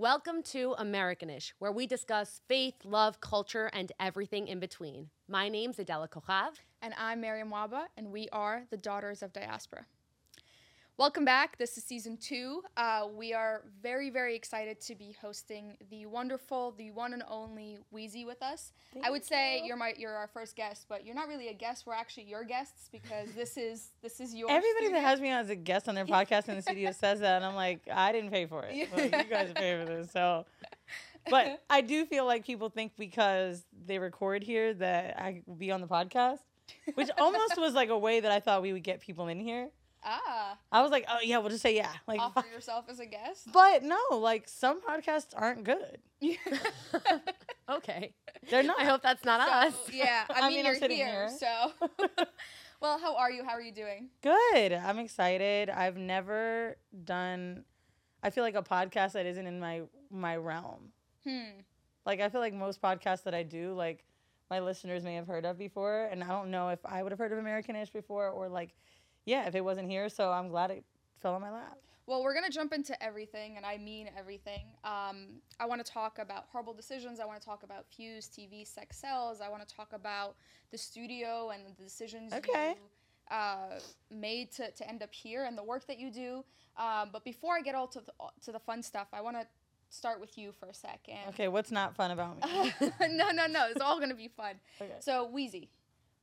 Welcome to Americanish, where we discuss faith, love, culture, and everything in between. My name's Adela Kochav. And I'm Mariam Waba, and we are the Daughters of Diaspora. Welcome back. This is season two. Uh, we are very, very excited to be hosting the wonderful, the one and only Weezy with us. I would say you're my, you're our first guest, but you're not really a guest. We're actually your guests because this is this is your. Everybody studio. that has me on as a guest on their podcast in the studio says that, and I'm like, I didn't pay for it. Like, you guys pay for this, so. But I do feel like people think because they record here that I will be on the podcast, which almost was like a way that I thought we would get people in here. Ah I was like, oh yeah, we'll just say yeah, like. offer yourself as a guest. But no, like some podcasts aren't good. Okay. They're not. I hope that's not So, us. yeah, I, I mean, mean, you're sitting here, here. so. well, how are you? How are you doing? Good. I'm excited. I've never done. I feel like a podcast that isn't in my my realm. Hmm. Like I feel like most podcasts that I do, like my listeners may have heard of before, and I don't know if I would have heard of Americanish before, or like, yeah, if it wasn't here. So I'm glad it fell on my lap. Well, we're gonna jump into everything, and I mean everything. Um, I want to talk about horrible decisions. I want to talk about Fuse TV, sex sells. I want to talk about the studio and the decisions Okay. you uh, made to, to end up here and the work that you do. Um, but before I get all to the, to the fun stuff, I want to start with you for a second. Okay, what's not fun about me? no, no, no. It's all gonna be fun. Okay. So Weezy,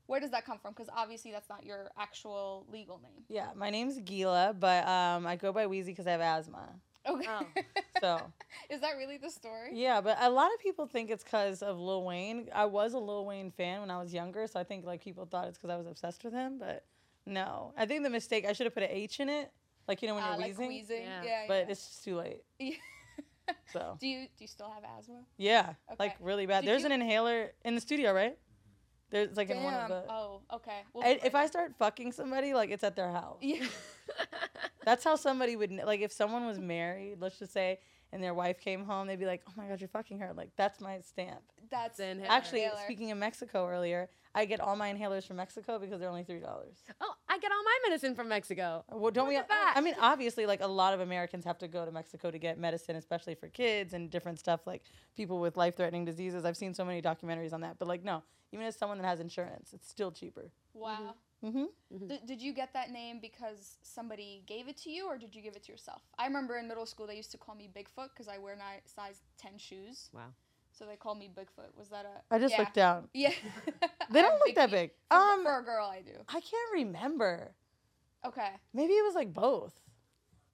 where does that come from? Because obviously that's not your actual legal name. Yeah, my name's Gila, but um, I go by Weezy because I have asthma. Okay. Oh. So Is that really the story? yeah, but a lot of people think it's because of Lil Wayne. I was a Lil Wayne fan when I was younger, so I think like people thought it's because I was obsessed with him, but no. I think the mistake I should have put an H in it, like you know when Uh, you're wheezing. like wheezing, wheezing. Yeah. Yeah. but yeah. it's just too late. Yeah. So do you do you still have asthma? yeah, Okay. like really bad. Did There's you- an inhaler in the studio, right? There's like in one of Damn. the. Oh, okay. We'll I- if I start fucking somebody, like it's at their house. Yeah. That's how somebody would like if someone was married, let's just say, and their wife came home, they'd be like, "Oh my god, you're fucking her!" Like that's my stamp. That's Then an Actually, inhaler. speaking of Mexico earlier, I get all my inhalers from Mexico because they're only three dollars. oh, I get all my medicine from Mexico. Well, don't Look we? at that. I mean, obviously, like a lot of Americans have to go to Mexico to get medicine, especially for kids and different stuff, like people with life-threatening diseases. I've seen so many documentaries on that, but like, no, even as someone that has insurance, it's still cheaper. wow. Mm-hmm. D- did you get that name because somebody gave it to you, or did you give it to yourself? I remember in middle school they used to call me Bigfoot because I wear ni- size ten shoes. Wow. So they called me Bigfoot. Was that a? I just yeah. looked down. Yeah. They don't look that big. For, Um, for a girl, I do. I can't remember. Okay. Maybe it was like both.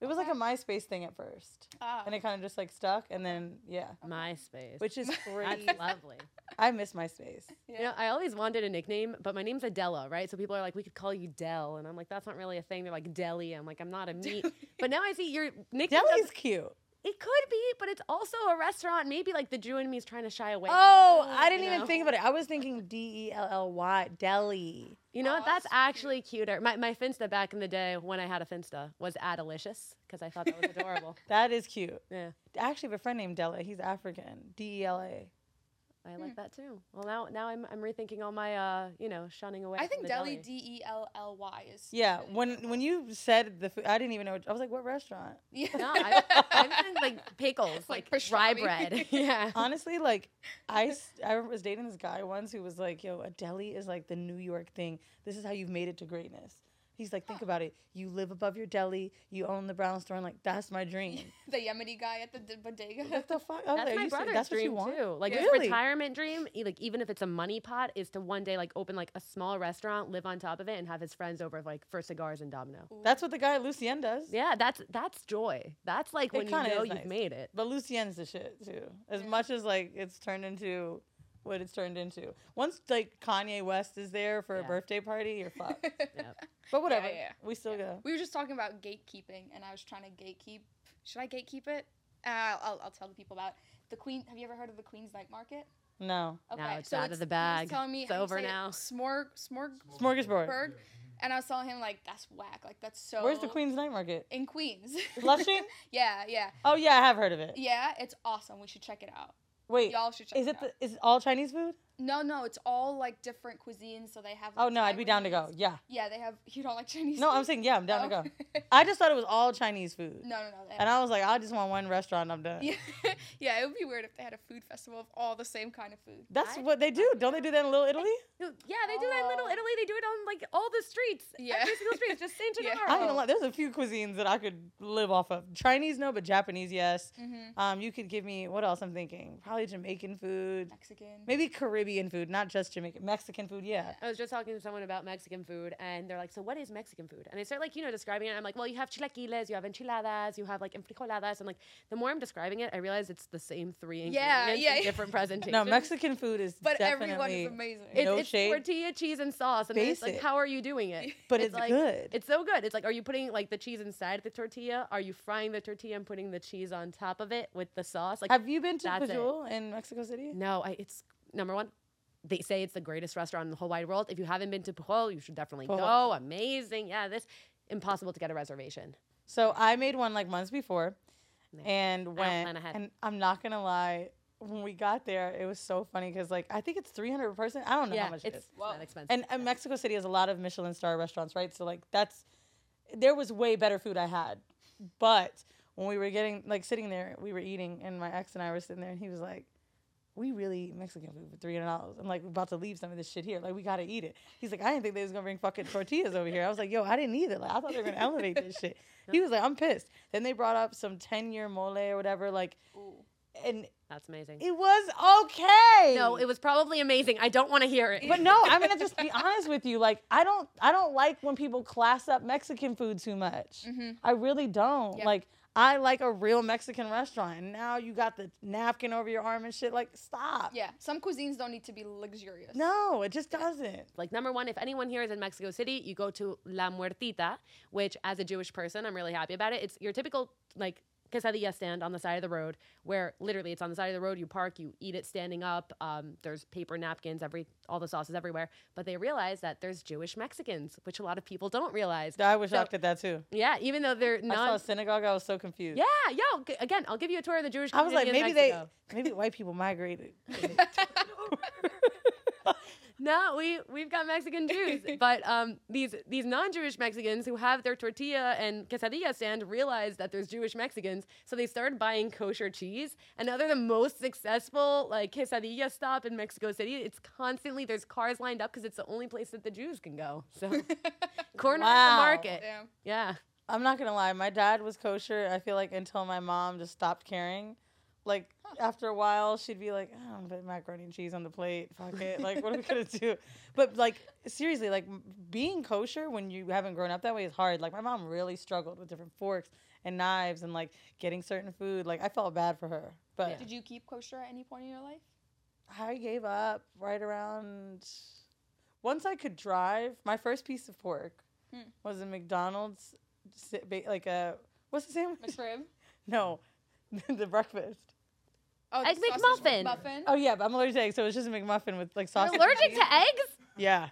It was like a MySpace thing at first, Ah. and it kind of just like stuck, and then yeah, MySpace. which is crazy. That's lovely. I miss MySpace. yeah. You know, I always wanted a nickname, but my name's Adela, right? So people are like, we could call you Del. And I'm like, that's not really a thing. They're like, Deli. I'm like, I'm not a meat. but now I see your nickname. Deli's doesn't- cute. It could be, but it's also a restaurant. Maybe like the Jew in me is trying to shy away. Oh, it, I didn't you even know? think about it. I was thinking D E L L Y, deli. You know Oh, what? That's that's actually cuter. My, my Finsta back in the day when I had a Finsta was Adelicious because I thought that was adorable. That is cute. Yeah, I actually have a friend named Della. He's African. D E L A. I Hmm. like that too. Well, now now I'm, I'm rethinking all my, uh, you know, shunning away. I from think the deli deli. D E L L Y is. Yeah. really When cool. when you said the food, I didn't even know. What, I was like, what restaurant? Yeah. No, I, I'm thinking like pickles, Like like, rye bread. yeah. Honestly, like I I was dating this guy once who was like, "Yo, a deli is like the New York thing. This is how you've made it to greatness." He's like, "Think about it. You live above your deli. You own the brown store. And like, that's my dream." the Yemeni guy at the d- bodega. what the fuck? I was That's like, my "You ser- brother's that's what you dream want? too. Like Yeah. his Really? retirement dream, like even if it's a money pot, is to one day like open like a small restaurant, live on top of it, and have his friends over like for cigars and domino. That's what the guy at Lucien does. Yeah, that's that's joy. That's like It when you kinda know is you've nice. made it. But Lucien's the shit too. As Yeah. much as like it's turned into what it's turned into. Once like Kanye West is there for a birthday party, you're fucked. Yep. But whatever. yeah. We still go. We were just talking about gatekeeping, and I was trying to gatekeep. Should I gatekeep it? Uh, I'll, I'll tell the people about the Queen. Have you ever heard of the Queen's Night Market? No. Now it's out of the he was bag. telling me It's how over say it, now. Smorg, smorg, Smorgasbord. Berg, and I was telling him like that's whack. Like that's so. Where's the Queen's Night Market? In Queens. Flushing? yeah, yeah, Oh yeah, I have heard of it. yeah. It's awesome. We should check it out. Wait, Y'all should check is it it the, is it all Chinese food? No, no, it's all like different cuisines. So they have. Oh like, no, I'd be down to go. Yeah. Yeah, they have. You don't like Chinese? No, food? I'm saying yeah, I'm down to Oh. go. I just thought it was all Chinese food. no, no, no. They And I was like, I just want one restaurant. I'm done. yeah, yeah, it would be weird if they had a food festival of all the same kind of food. That's I- what they do. Don't they do that in Little Italy? Yeah, they do that in Little Oh. Italy. They do it on like all the streets. Yeah. Every single street. Just Saint Yeah. I ain't gonna lie. There's a few cuisines that I could live off of. Chinese, no, but Japanese, yes. Mm-hmm. Um, you could give me what else? I'm thinking probably Jamaican food, Mexican. maybe Caribbean food, not just Jamaican, Mexican food. Yeah. I was just talking to someone about Mexican food, and they're like, "So what is Mexican food?" And they start like, you know, describing it. I'm like, "Well, you have chilaquiles, you have enchiladas, you have like enfrijoladas." And like, the more I'm describing it, I realize it's the same three Yeah, ingredients yeah, in yeah. different presentations. No, Mexican food is But definitely, everyone is amazing. It's, no it's shade. tortilla, cheese, and sauce, and it's like, Basic. how are you doing it? but it's, like, good. It's so good. It's like, are you putting like the cheese inside the tortilla? Are you frying the tortilla and putting the cheese on top of it with the sauce? Like, Have you been to that's. Pujol in Mexico City? no, I, it's number one. They say it's the greatest restaurant in the whole wide world. If you haven't been to Pujol, you should definitely Pujol. go. Amazing. Yeah, this impossible to get a reservation. So I made one like months before, Nice. and plan went. ahead. And I'm not gonna lie, when we got there, it was so funny because like I think it's 300 per person. I don't know yeah, how much it's it is. Whoa. not expensive. And, and Mexico City has a lot of Michelin star restaurants, right? So like that's there was way better food I had, but when we were getting like sitting there, we were eating, and my ex and I were sitting there, and he was like. We really Mexican food for three hundred dollars. I'm like, we're about to leave some of this shit here. Like, we gotta eat it. He's like, I didn't think they was gonna bring fucking tortillas over here. I was like, yo, I didn't either. Like, I thought they were gonna elevate this shit. He was like, I'm pissed. Then they brought up some ten year mole or whatever, like, Ooh. and That's amazing. it was okay. no, it was probably amazing. I don't want to hear it. But no, I'm gonna just be honest with you. Like, I don't, I don't like when people class up Mexican food too much. Mhm. I really don't. Yeah. Like, I like a real Mexican restaurant. And now you got the napkin over your arm and shit. Like, stop. Yeah, some cuisines don't need to be luxurious. No, it just doesn't. like number one, if anyone here is in Mexico City, you go to La Muertita, which as a Jewish person, I'm really happy about it. It's your typical like quesadilla stand on the side of the road, where literally it's on the side of the road. You park, you eat it standing up. Um, there's paper napkins, every all the sauces everywhere. But they realize that there's Jewish Mexicans, which a lot of people don't realize. I was So- shocked at that too. Yeah, even though they're I saw a synagogue. I was so confused. Yeah, yo, g- again, I'll give you a tour of the Jewish. I was like, maybe they, maybe white people migrated. No, we we've got Mexican Jews, but um, these these non-Jewish Mexicans who have their tortilla and quesadilla stand realize that there's Jewish Mexicans, so they started buying kosher cheese, and now they're the most successful like quesadilla stop in Mexico City. It's constantly there's cars lined up because it's the only place that the Jews can go. So corner of the market, Damn. yeah. I'm not gonna lie, my dad was kosher. I feel like until my mom just stopped caring. Like after a while, she'd be like, "I don't put macaroni and cheese on the plate. Fuck it. Like, what are we gonna do?" But like seriously, like being kosher when you haven't grown up that way is hard. Like my mom really struggled with different forks and knives and like getting certain food. Like I felt bad for her, but Yeah. Did you keep kosher at any point in your life? I gave up right around once I could drive. My first piece of pork Hmm. was a McDonald's, like a what's the sandwich? McRib? No, the breakfast. Oh, Egg the sausage McMuffin. Oh yeah, but I'm allergic to eggs, so it's just a McMuffin with like sausage. You're allergic to eggs? Yeah,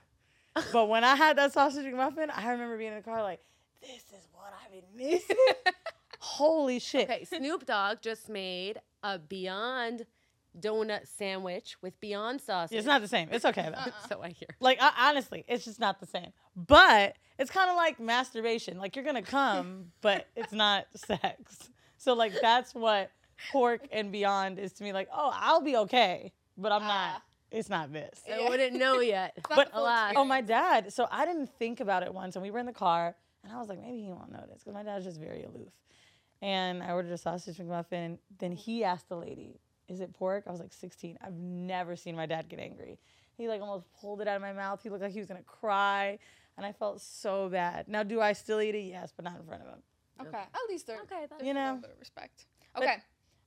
but when I had that sausage McMuffin, I remember being in the car like, "This is what I've been missing." Holy shit! Okay, Snoop Dogg just made a Beyond donut sandwich with Beyond sausage. It's not the same. It's okay though. Uh-uh. so I hear. Like I, honestly, it's just not the same. But it's kind of like masturbation. Like you're gonna come, but it's not sex. So like that's what pork and beyond is to me. Like oh, I'll be okay, but I'm Ah. not. It's not this. I wouldn't know yet. But the full alas. Oh, my dad. So I didn't think about it once, and we were in the car, and I was like, maybe he won't notice because my dad's just very aloof. And I ordered a sausage McMuffin. And then he asked the lady, "Is it pork?" I was like 16. I've never seen my dad get angry. He like almost pulled it out of my mouth. He looked like he was gonna cry, and I felt so bad. Now, do I still eat it? Yes, but not in front of him. Okay, at least there. Okay, that's there's You a know. little bit of respect. Okay,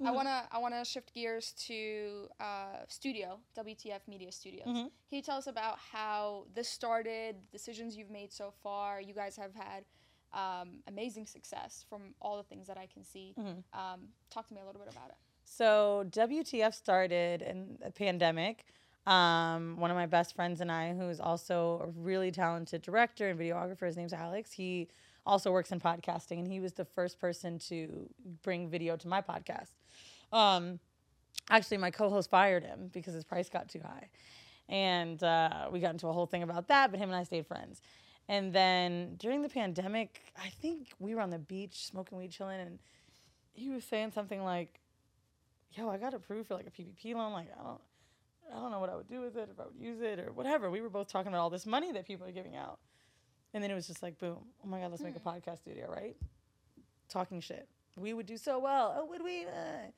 I Mhm. wanna I wanna shift gears to uh, studio WTF Media Studios. Mhm. Can you tell us about how this started? Decisions you've made so far. You guys have had um, amazing success from all the things that I can see. Mhm. Um, talk to me a little bit about it. So WTF started in a pandemic. Um, one of my best friends and I, who is also a really talented director and videographer, his name's Alex. He also works in podcasting, and he was the first person to bring video to my podcast. Um, actually, my co-host fired him because his price got too high, and uh, we got into a whole thing about that. But him and I stayed friends. And then during the pandemic, I think we were on the beach smoking weed, chilling, and he was saying something like, "Yo, I got approved for like a PPP loan. Like, I don't, I don't know what I would do with it, if I would use it or whatever." We were both talking about all this money that people are giving out, and then it was just like, boom! Oh my God, let's make a podcast studio, right? Talking shit. We would do so well. Oh, would we? Uh.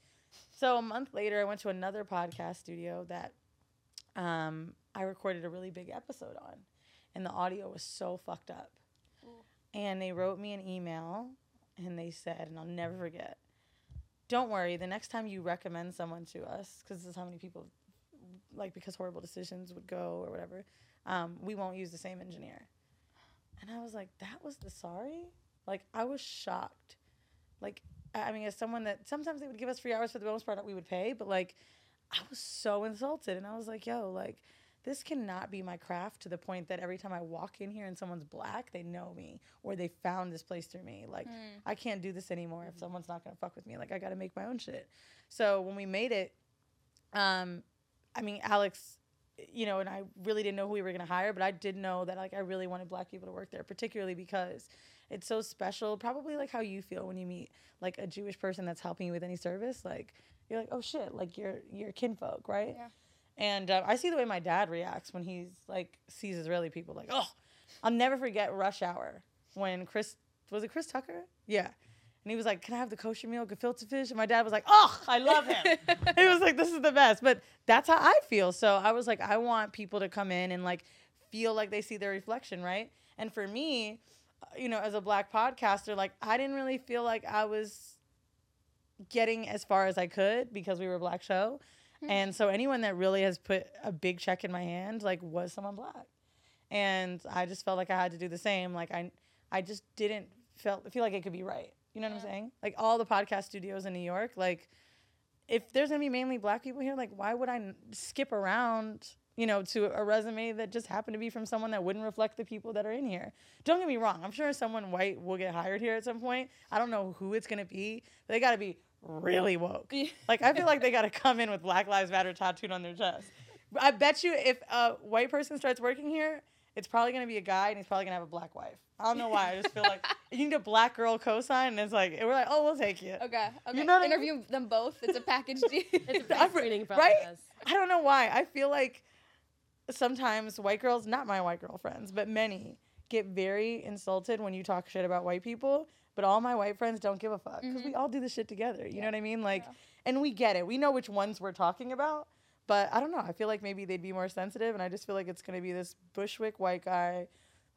So a month later, I went to another podcast studio that um, I recorded a really big episode on, and the audio was so fucked up. And they wrote me an email, and they said, and I'll never forget. Don't worry, the next time you recommend someone to us, because this is how many people, like because horrible decisions would go or whatever, um, we won't use the same engineer. And I was like, that was the sorry? Like, I was shocked. Like, I mean, as someone that sometimes they would give us free hours for the most part that we would pay, but like, I was so insulted. And I was like, yo, like, this cannot be my craft to the point that every time I walk in here and someone's black, they know me or they found this place through me. Like, I can't do this anymore if someone's not gonna fuck with me. Like, I gotta make my own shit. So when we made it, um, I mean, Alex, you know, and I really didn't know who we were gonna hire, but I did know that like I really wanted black people to work there, particularly because it's so special. Probably like how you feel when you meet like a Jewish person that's helping you with any service. Like you're like, oh shit, like you're you're kinfolk, right? Yeah. And uh, I see the way my dad reacts when he's like sees Israeli people. Like, oh, I'll never forget Rush Hour when Chris was it Chris Tucker? Yeah. And he was like, "Can I have the kosher meal, gefilte fish?" And my dad was like, "Oh, I love him." he was like, "This is the best." But that's how I feel. So I was like, I want people to come in and like feel like they see their reflection, right? And for me, you know, as a black podcaster, like I didn't really feel like I was getting as far as I could because we were a black show. Hmm. And so anyone that really has put a big check in my hand like was someone black. And I just felt like I had to do the same. Like I I just didn't felt feel like it could be right. You know what I'm saying? Like all the podcast studios in New York, like if there's gonna be mainly black people here, like why would I skip around, you know, to a resume that just happened to be from someone that wouldn't reflect the people that are in here? Don't get me wrong. I'm sure someone white will get hired here at some point. I don't know who it's gonna be. But they gotta be really woke. like I feel like they gotta come in with Black Lives Matter tattooed on their chest. I bet you if a white person starts working here, it's probably gonna be a guy and he's probably gonna have a black wife. I don't know why. I just feel like you need a black girl cosign, and it's like we're like, oh, we'll take you. Okay. Okay. know what I mean? Interview them both. It's a package deal. It's a I- pre-screening right? process. I don't know why. I feel like sometimes white girls, not my white girlfriends, but many get very insulted when you talk shit about white people. But all my white friends don't give a fuck because we mm-hmm. all do this shit together. You know what I mean? Like, and we get it. We know which ones we're talking about. But I don't know. I feel like maybe they'd be more sensitive, and I just feel like it's gonna be this Bushwick white guy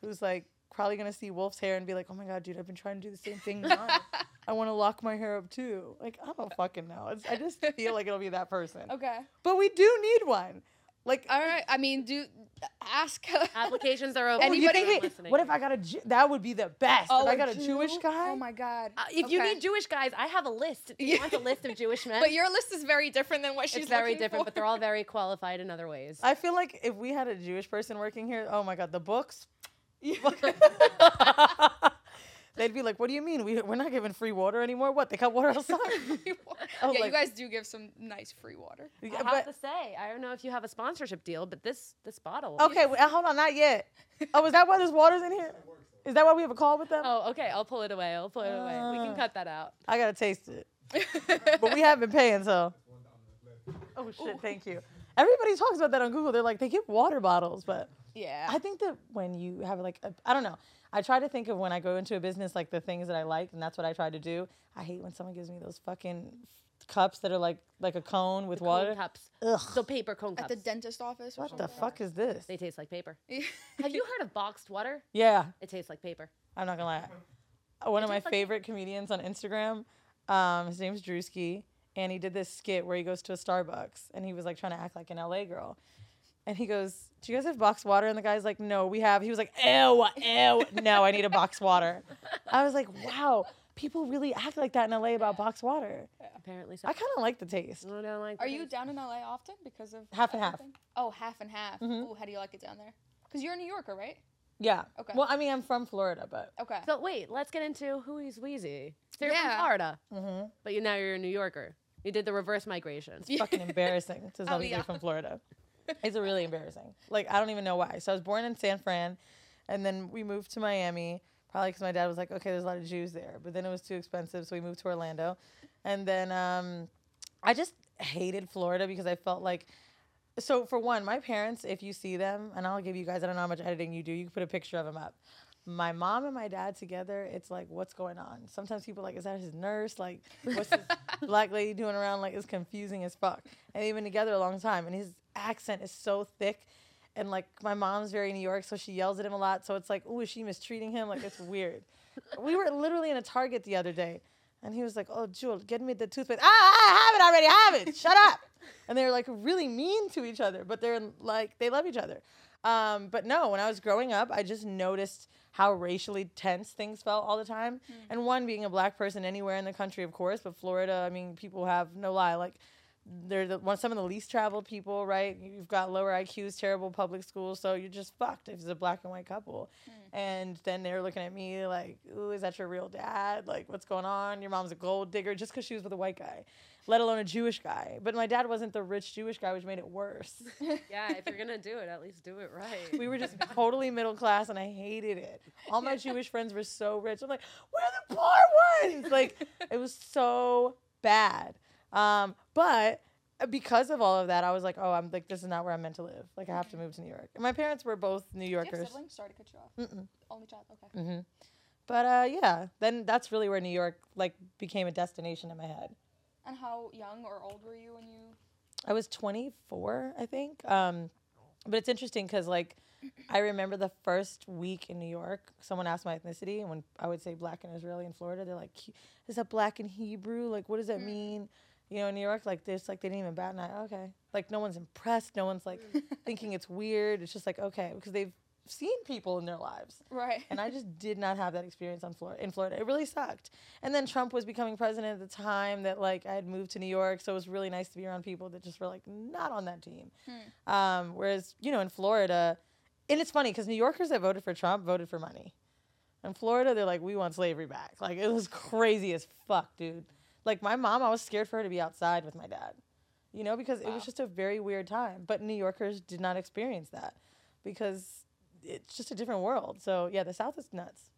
who's like probably gonna see Wolf's hair and be like, "Oh my god, dude, I've been trying to do the same thing. I want to lock my hair up too." Like I don't fucking know. It's, I just feel like it'll be that person. okay. But we do need one. Like, All right. I mean, do ask. Applications are open. anybody- think, listening. what if I got a? Jew- That would be the best. Oh, if I got a Jewish Jew? guy. Oh my god. Uh, if you Okay. need Jewish guys, I have a list. Do you want a list of Jewish men? But your list is very different than what she's it's very looking different, for. but they're all very qualified in other ways. I feel like if we had a Jewish person working here, oh my god, the books. They'd be like, "What do you mean? We we're not giving free water anymore? What? They got water outside?" Oh, yeah, like- you guys do give some nice free water. I have but- to say, I don't know if you have a sponsorship deal, but this this bottle. okay, well, hold on, not yet. Oh, is that why there's waters in here? Is that why we have a call with them? Oh, okay. I'll pull it away. I'll pull it away. We can Ah. cut that out. I gotta taste it, but we have been paying, so. Oh shit! Thank you. Everybody talks about that on Google. They're like, they give water bottles, but yeah. I think that when you have like, a, I don't know. I try to think of when I go into a business like the things that I like, and that's what I try to do. I hate when someone gives me those fucking cups that are like like a cone with water. Cone cups. Ugh. So paper cone cups. At the dentist office. Or What the something. fuck is this? they taste like paper. Have you heard of boxed water? Yeah, It tastes like paper. I'm not gonna lie. Uh, One of my tastes like- favorite comedians on Instagram, um, his name's Drewski, and he did this skit where he goes to a Starbucks and he was like trying to act like an LA girl. And he goes, Do you guys have boxed water? And the guy's like, No, we have. He was like, Ew, ew, no, I need a boxed water. I was like, Wow, people really act like that in LA about boxed water. Apparently so. I kind of like the taste. I don't like Are the you taste. down in LA often because of Half and half. Oh, half and half. Mhm. Ooh, how do you like it down there? Because you're a New Yorker, right? Yeah. Okay. Well, I mean, I'm from Florida, but Okay. So wait, let's get into who is Weezy. So you're Yeah. from Florida, hmm but you now you're a New Yorker. You did the reverse migration. it's fucking embarrassing to tell Oh, yeah. you're from Florida. It's really embarrassing. Like I don't even know why. So I was born in San Fran, and then we moved to Miami. Probably because my dad was like, okay, there's a lot of Jews there, but then it was too expensive, so we moved to Orlando, and then um, I just hated Florida because I felt like. So for one, my parents, if you see them, and I'll give you guys, I don't know how much editing you do. You can put a picture of them up. My mom and my dad together, it's like, what's going on? Sometimes people are like, is that his nurse? Like, what's this black lady doing around? Like, it's confusing as fuck. And they've been together a long time, and his accent is so thick. And like, my mom's very New York, so she yells at him a lot. So it's like, oh, is she mistreating him? Like, it's weird. we were literally in a Target the other day, and he was like, "Oh, Jewel, get me the toothpaste." Ah, I have it already. I have it. Shut up. And they're like really mean to each other, but they're like they love each other. Um, but no, when I was growing up, I just noticed how racially tense things felt all the time. Hmm. And one being a black person anywhere in the country, of course, but Florida, I mean, people have no lie, like they're the, one some of the least traveled people, right? You've got lower IQs, terrible public schools, so you're just fucked if it's a black and white couple. Hmm. And then they're looking at me like, "Ooh, is that your real dad? Like, what's going on? Your mom's a gold digger just because she was with a white guy, let alone a Jewish guy. But my dad wasn't the rich Jewish guy, which made it worse. yeah, if you're gonna do it, at least do it right. we were just totally middle class, and I hated it. All my Jewish friends were so rich. I'm like, we're the poor ones. Like, it was so bad. Um, but because of all of that, I was like, oh, I'm like, this is not where I'm meant to live. Like, I have to move to New York. And my parents were both New Do you have Yorkers. siblings? Sorry to cut you off. Mm-mm. Only child. Okay. hmm But uh, yeah, then that's really where New York like became a destination in my head. And how young or old were you when you? I was 24, I think. Um, but it's interesting because like I remember the first week in New York, someone asked my ethnicity, and when I would say black and Israeli in Florida, they're like, "Is that black in Hebrew? Like, what does that mean?" You know, in New York, like this, like they didn't even bat an eye. Okay, like no one's impressed. No one's like thinking it's weird. It's just like okay, because they've seen people in their lives. Right. and I just did not have that experience on Florida in Florida. It really sucked. And then Trump was becoming president at the time that like I had moved to New York, so it was really nice to be around people that just were like not on that team. Um, whereas you know in Florida, and it's funny because New Yorkers that voted for Trump voted for money. In Florida, they're like, we want slavery back. Like it was crazy as fuck, dude. Like my mom, I was scared for her to be outside with my dad. You know, because it was just a very weird time. But New Yorkers did not experience that because it's just a different world. So yeah, the South is nuts.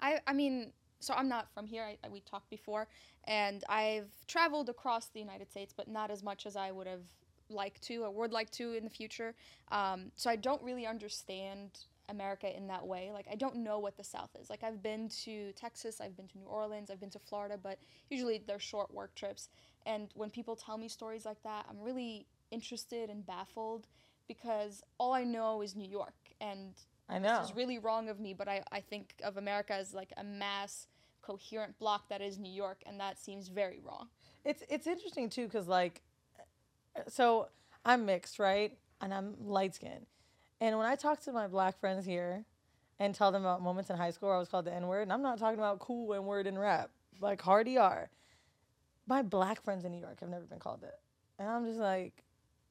I I mean, so I'm not from here. I, I- we talked before, and I've traveled across the United States, but not as much as I would have liked to or would like to in the future. Um, so I don't really understand America in that way. Like I don't know what the South is. Like I've been to Texas, I've been to New Orleans, I've been to Florida, but usually they're short work trips. And when people tell me stories like that, I'm really interested and baffled because all I know is New York and I know. this is really wrong of me, but I, I think of America as like a mass coherent block that is New York, and that seems very wrong. It's it's interesting too because like, so I'm mixed, right? And I'm light skinned. And when I talk to my black friends here, and tell them about moments in high school where I was called the N word, and I'm not talking about cool N word in rap, like hard ER. My black friends in New York have never been called it, and I'm just like,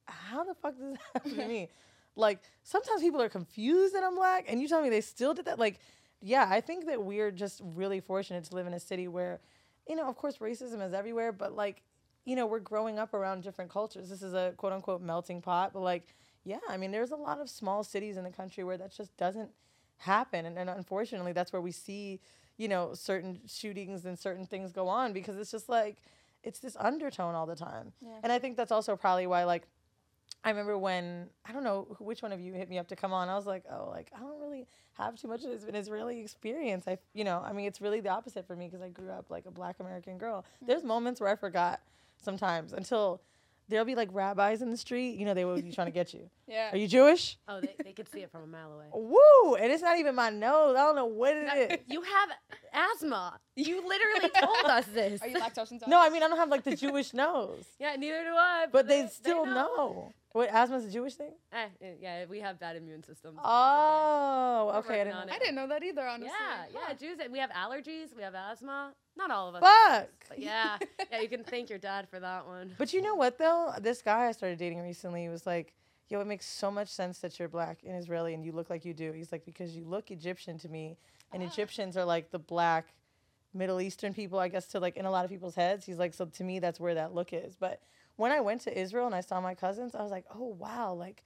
how the fuck does that happen to me? Like sometimes people are confused that I'm black, and you tell me they still did that. Like, yeah, I think that we're just really fortunate to live in a city where, you know, of course, racism is everywhere, but like, you know, we're growing up around different cultures. This is a quote unquote melting pot, but like, yeah, I mean, there's a lot of small cities in the country where that just doesn't happen, and, and unfortunately, that's where we see, you know, certain shootings and certain things go on because it's just like it's this undertone all the time, Yeah. and I think that's also probably why like. I remember when I don't know which one of you hit me up to come on. I was like, oh, like I don't really have too much of this an Israeli experience. I, you know, I mean, it's really the opposite for me because I grew up like a Black American girl. Mm. There's moments where I forgot sometimes until there'll be like rabbis in the street. You know, they will be trying to get you. Yeah. Are you Jewish? Oh, they, they could see it from a mile away. Woo! And it's not even my nose. I don't know what it is. You have asthma. You literally told us this. Are you lactose intolerant? No, I mean I don't have like the Jewish nose, yeah, neither do I. but they still know. What asthma's a Jewish thing? Eh, eh, yeah, we have bad immune systems. Oh, okay. I didn't on know. I didn't know that either, honestly. Yeah, yeah, Huh. Jews. We have allergies. We have asthma. Not all of us. Fuck. But yeah, yeah. You can thank your dad for that one. But you know what though? This guy I started dating recently was like, "Yo, it makes so much sense that you're black and Israeli and you look like you do." He's like, "Because you look Egyptian to me, and Ah. Egyptians are like the black Middle Eastern people, I guess, to like in a lot of people's heads. He's like, so to me, that's where that look is. But when I went to Israel and I saw my cousins, I was like, oh wow, like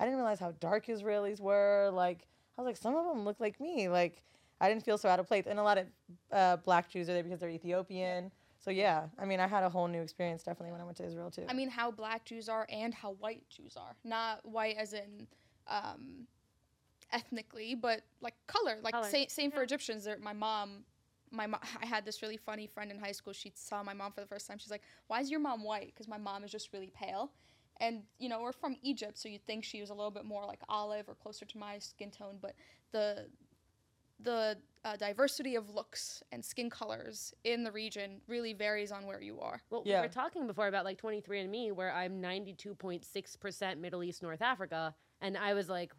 I didn't realize how dark Israelis were. Like I was like, some of them look like me. Like I didn't feel so out of place. And a lot of uh, black Jews are there because they're Ethiopian. So yeah, I mean, I had a whole new experience definitely when I went to Israel too. I mean, how black Jews are and how white Jews are. Not white as in um, ethnically, but like color. Like Color, same, same for yeah. Egyptians. There, my mom, my mom, I had this really funny friend in high school. She saw my mom for the first time. She's like, "Why is your mom white?" Because my mom is just really pale. And you know, we're from Egypt, so you'd think she was a little bit more like olive or closer to my skin tone. But the the uh, diversity of looks and skin colors in the region really varies on where you are. Well, Yeah. we were talking before about like 23andMe, where I'm 92.6% Middle East, North Africa. And I was like,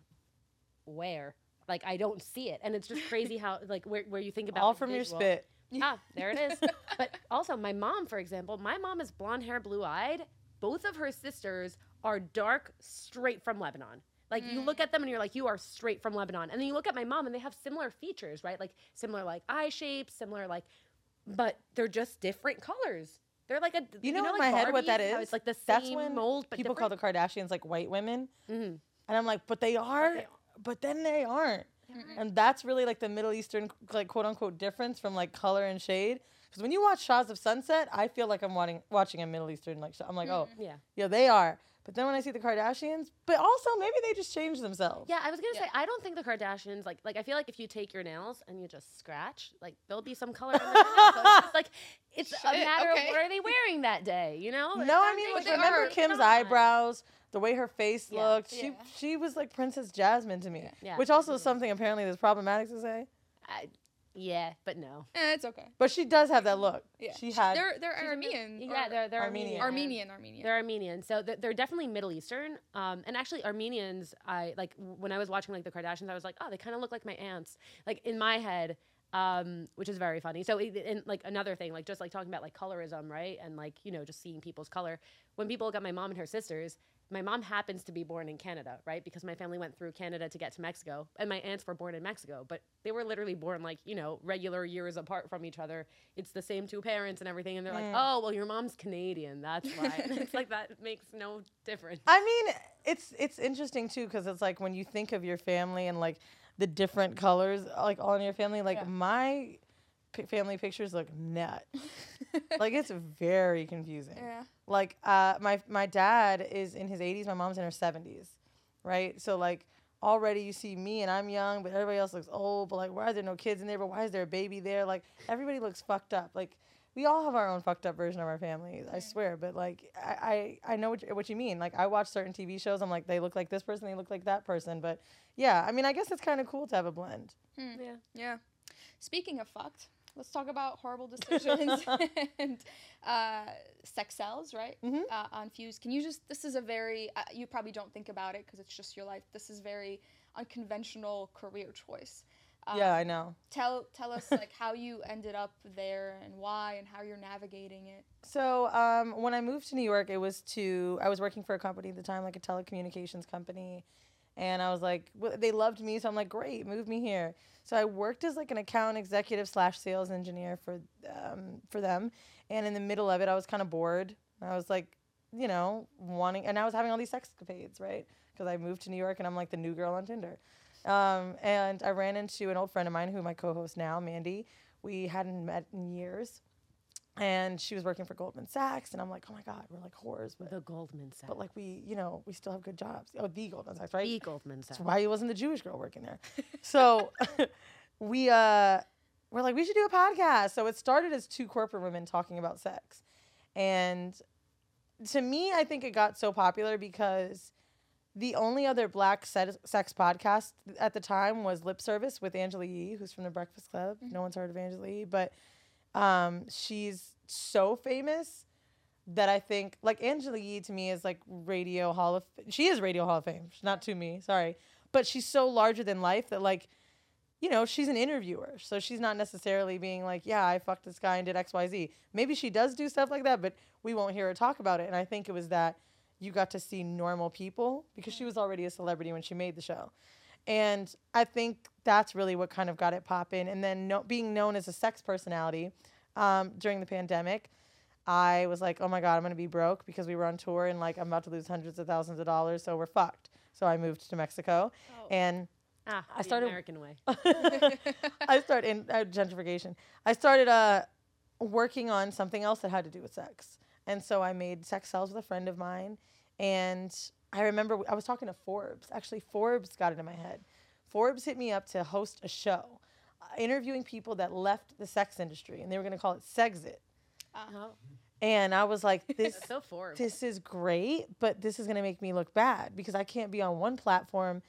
where? Like, I don't see it. And it's just crazy how, like, where, where you think about All from your spit. Ah, there it is. but also, my mom, for example, my mom is blonde hair, blue eyed. Both of her sisters are dark, straight from Lebanon. Like you look at them and you're like, you are straight from Lebanon. And then you look at my mom and they have similar features, right? Like similar like eye shapes, similar like, but they're just different colors. They're like a You know, in like my head what that is? It's like the same That's when mold, but people call the Kardashians like white women, Mhm. and I'm like, but they are, they but then they aren't, and that's really like the Middle Eastern like quote unquote difference from like color and shade. Because when you watch Shahs of Sunset, I feel like I'm watching watching a Middle Eastern like show. I'm like, oh, mm-hmm. Yeah. yeah, they are. But then when I see the Kardashians, but also maybe they just changed themselves. Yeah, I was gonna Yeah. say I don't think the Kardashians like like I feel like if you take your nails and you just scratch, like there'll be some color in their nails. So it's just like it's a matter okay. of what are they wearing that day, you know? No, I mean, like, remember are- Kim's Come on. eyebrows, the way her face Yeah. looked. She Yeah. she was like Princess Jasmine to me, Yeah. which also is something apparently that's problematic to say. I, yeah, but no. Eh, it's okay. But she does have that look. Yeah, She had. They're they're She's a Armenian. Yeah, or- they're they're Armenian. Armenian. Armenian. Armenian. They're Armenian, so th- they're definitely Middle Eastern. Um, and actually, Armenians, I like when I was watching like the Kardashians, I was like, oh, they kind of look like my aunts, like in my head, um, which is very funny. So, it- and like another thing, like just like talking about like colorism, right, and like you know just seeing people's color. When people look at my mom and her sisters, my mom happens to be born in Canada, right, because my family went through Canada to get to Mexico, and my aunts were born in Mexico, but they were literally born like you know regular years apart from each other. It's the same two parents and everything, and they're like, oh, well, your mom's Canadian, that's why. It's like that makes no difference. I mean, it's it's interesting too because it's like when you think of your family and like the different colors, like all in your family. Like Yeah. my family pictures look nut. like it's very confusing. Yeah. Like uh, my my dad is in his 80s, my mom's in her 70s, right? So like already you see me and I'm young, but everybody else looks old. But like, why are there no kids in there? But why is there a baby there? Like everybody looks fucked up. Like we all have our own fucked up version of our families. I swear. But like I I, I know what you, what you mean. Like I watch certain TV shows. I'm like they look like this person, they look like that person. But yeah, I mean I guess it's kind of cool to have a blend. Yeah. Yeah. Speaking of fucked, let's talk about horrible decisions and uh, sex sells, right? Mhm. Uh, on Fuse. Can you just, this is a very, uh, you probably don't think about it because it's just your life. This is very unconventional career choice. Um, yeah, I know. Tell, tell us like how you ended up there and why and how you're navigating it. So um, when I moved to New York, it was to I was working for a company at the time, like a telecommunications company, and I was like, well, they loved me, so I'm like, great, move me here. So I worked as like an account executive slash sales engineer for um, for them, and in the middle of it, I was kind of bored. I was like, you know, wanting, and I was having all these sexcapades, right? Because I moved to New York, and I'm like the new girl on Tinder. Um, and I ran into an old friend of mine, who my co-host now, Mandy. We hadn't met in years, and she was working for Goldman Sachs, and I'm like, oh my god, we're like whores, but The Goldman Sachs. but like we, you know, we still have good jobs. Oh, the Goldman Sachs, right? the Goldman Sachs. That's why he wasn't the Jewish girl working there. so we uh we're like, we should do a podcast. So it started as two corporate women talking about sex. And to me, I think it got so popular because the only other black sex podcast at the time was Lip Service with Angela Yee, who's from the Breakfast Club. No one's heard of Angela Yee, but um, she's so famous that I think like Angela Yee to me is like radio hall of she is radio hall of fame. Not to me, sorry, but she's so larger than life that like you know she's an interviewer, so she's not necessarily being like yeah I fucked this guy and did X Y Z. Maybe she does do stuff like that, but we won't hear her talk about it. And I think it was that you got to see normal people because she was already a celebrity when she made the show. And I think that's really what kind of got it popping. And then no, being known as a sex personality um, during the pandemic, I was like, oh my God, I'm going to be broke because we were on tour and like I'm about to lose hundreds of thousands of dollars. So we're fucked. So I moved to Mexico Oh. and Ah, I the started- American way. I started in uh, gentrification. I started uh, working on something else that had to do with sex, and so I made sex sells with a friend of mine. And I remember I was talking to Forbes. Actually, Forbes got it in my head. Forbes hit me up to host a show, uh, interviewing people that left the sex industry, and they were going to call it Sexit. Oh, And I was like, this so Forbes. this is great, but this is going to make me look bad because I can't be on one platform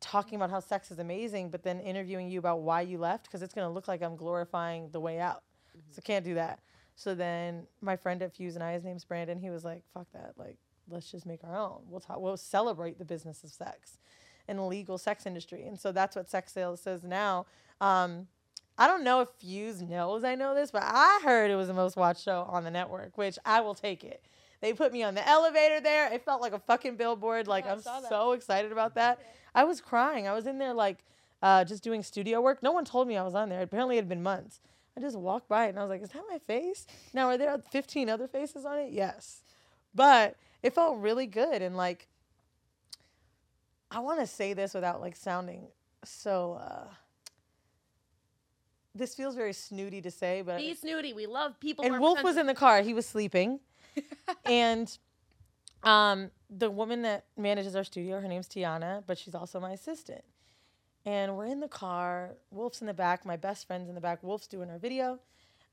talking about how sex is amazing, but then interviewing you about why you left because it's going to look like I'm glorifying the way out. So can't do that. So then my friend at Fuse and I, his name's Brandon, he was like, fuck that. Like, let's just make our own. We'll talk, we'll celebrate the business of sex and the legal sex industry. And so that's what Sex Sells says now. Um, I don't know if Fuse knows I know this, but I heard it was the most watched show on the network, which I will take it. They put me on the elevator there. It felt like a fucking billboard. Like Yeah, I'm so excited about that. I was crying. I was in there like uh, just doing studio work. No one told me I was on there. Apparently, it had been months. I just walked by it and I was like, "Is that my face?" Now, are there 15 other faces on it? Yes, but it felt really good and like I want to say this without like sounding so. Uh, this feels very snooty to say, but Be snooty. We love people. and Wolf was in the car. He was sleeping, and um, the woman that manages our studio, her name's Tiana, but she's also my assistant. And we're in the car. Wolf's in the back. My best friend's in the back. Wolf's doing our video.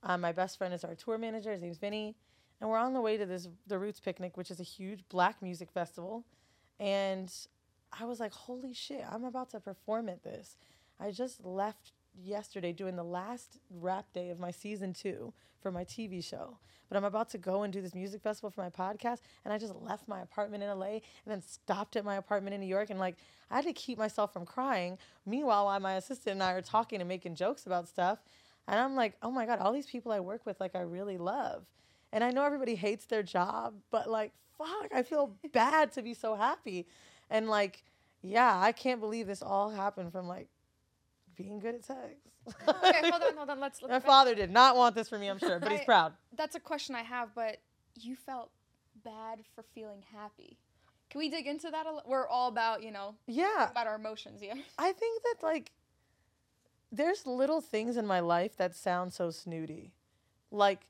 Um, my best friend is our tour manager. His name's Vinny. And we're on the way to this the Roots Picnic, which is a huge black music festival. And I was like, holy shit, I'm about to perform at this. I just left yesterday doing the last rap day of my season two for my TV show. But I'm about to go and do this music festival for my podcast. And I just left my apartment in LA and then stopped at my apartment in New York. And like, I had to keep myself from crying. Meanwhile, while my assistant and I are talking and making jokes about stuff. And I'm like, oh my God, all these people I work with, like, I really love. And I know everybody hates their job, but like, fuck, I feel bad to be so happy. And like, yeah, I can't believe this all happened from like being good at sex. okay, hold on, hold on. Let's. let's My father did not want this for me, I'm sure, but he's proud. That's a question I have, but you felt bad for feeling happy. Can we dig into that a little? We're all about, you know, Yeah, about our emotions, yeah. I think that like there's little things in my life that sound so snooty. Like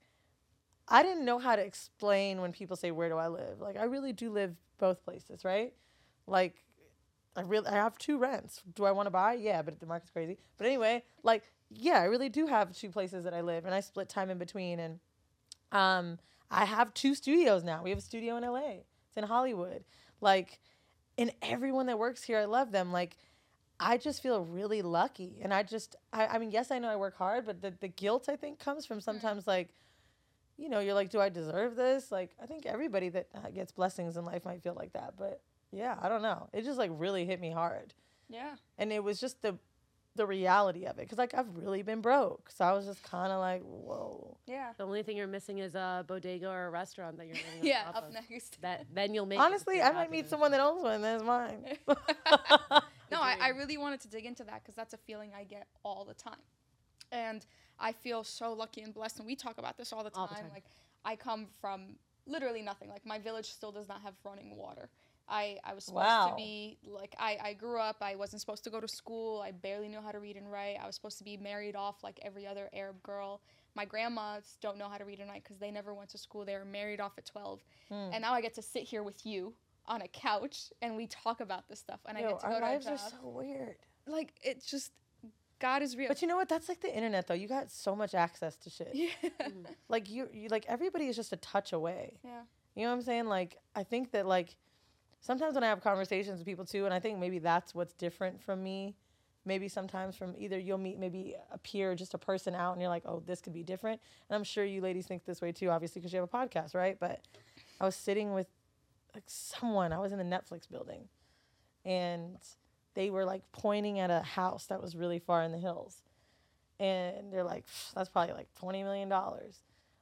I didn't know how to explain when people say where do I live? Like I really do live both places, right? Like I really I have two rents. Do I want to buy? Yeah, but the market's crazy. But anyway, like yeah, I really do have two places that I live and I split time in between and um I have two studios now. We have a studio in LA. It's in Hollywood. Like and everyone that works here, I love them. Like I just feel really lucky. And I just, I, I mean, yes, I know I work hard, but the, the guilt I think comes from sometimes like, you know, you're like, do I deserve this? Like, I think everybody that uh, gets blessings in life might feel like that. But yeah, I don't know. It just like really hit me hard. Yeah. And it was just the, the reality of it. Cause like I've really been broke. So I was just kind of like, whoa. Yeah. The only thing you're missing is a bodega or a restaurant that you're living on Yeah, top up of. next. That then you'll make. Honestly, I might meet someone that owns one. That's mine. No, I, I really wanted to dig into that because that's a feeling I get all the time. And I feel so lucky and blessed. And we talk about this all the time. All the time. Like, I come from literally nothing. Like, my village still does not have running water. I, I was supposed Wow. to be, like, I, I grew up, I wasn't supposed to go to school. I barely knew how to read and write. I was supposed to be married off like every other Arab girl. My grandmas don't know how to read and write because they never went to school. They were married off at 12. Hmm. And now I get to sit here with you on a couch and we talk about this stuff. And I get to our go to lives job are so weird. like it's just God is real. But you know what? That's like the internet, though. You got so much access to shit. yeah. Mm. Like you, you like everybody is just a touch away. yeah. You know what I'm saying? Like I think that like sometimes when I have conversations with people too, and I think maybe that's what's different from me. Maybe sometimes from either you'll meet maybe a peer, just a person out, and you're like, oh, this could be different. And I'm sure you ladies think this way too, obviously, because you have a podcast, right? But I was sitting with like someone. I was in the Netflix building, and they were like pointing at a house that was really far in the hills, and they're like, that's probably like twenty million dollars.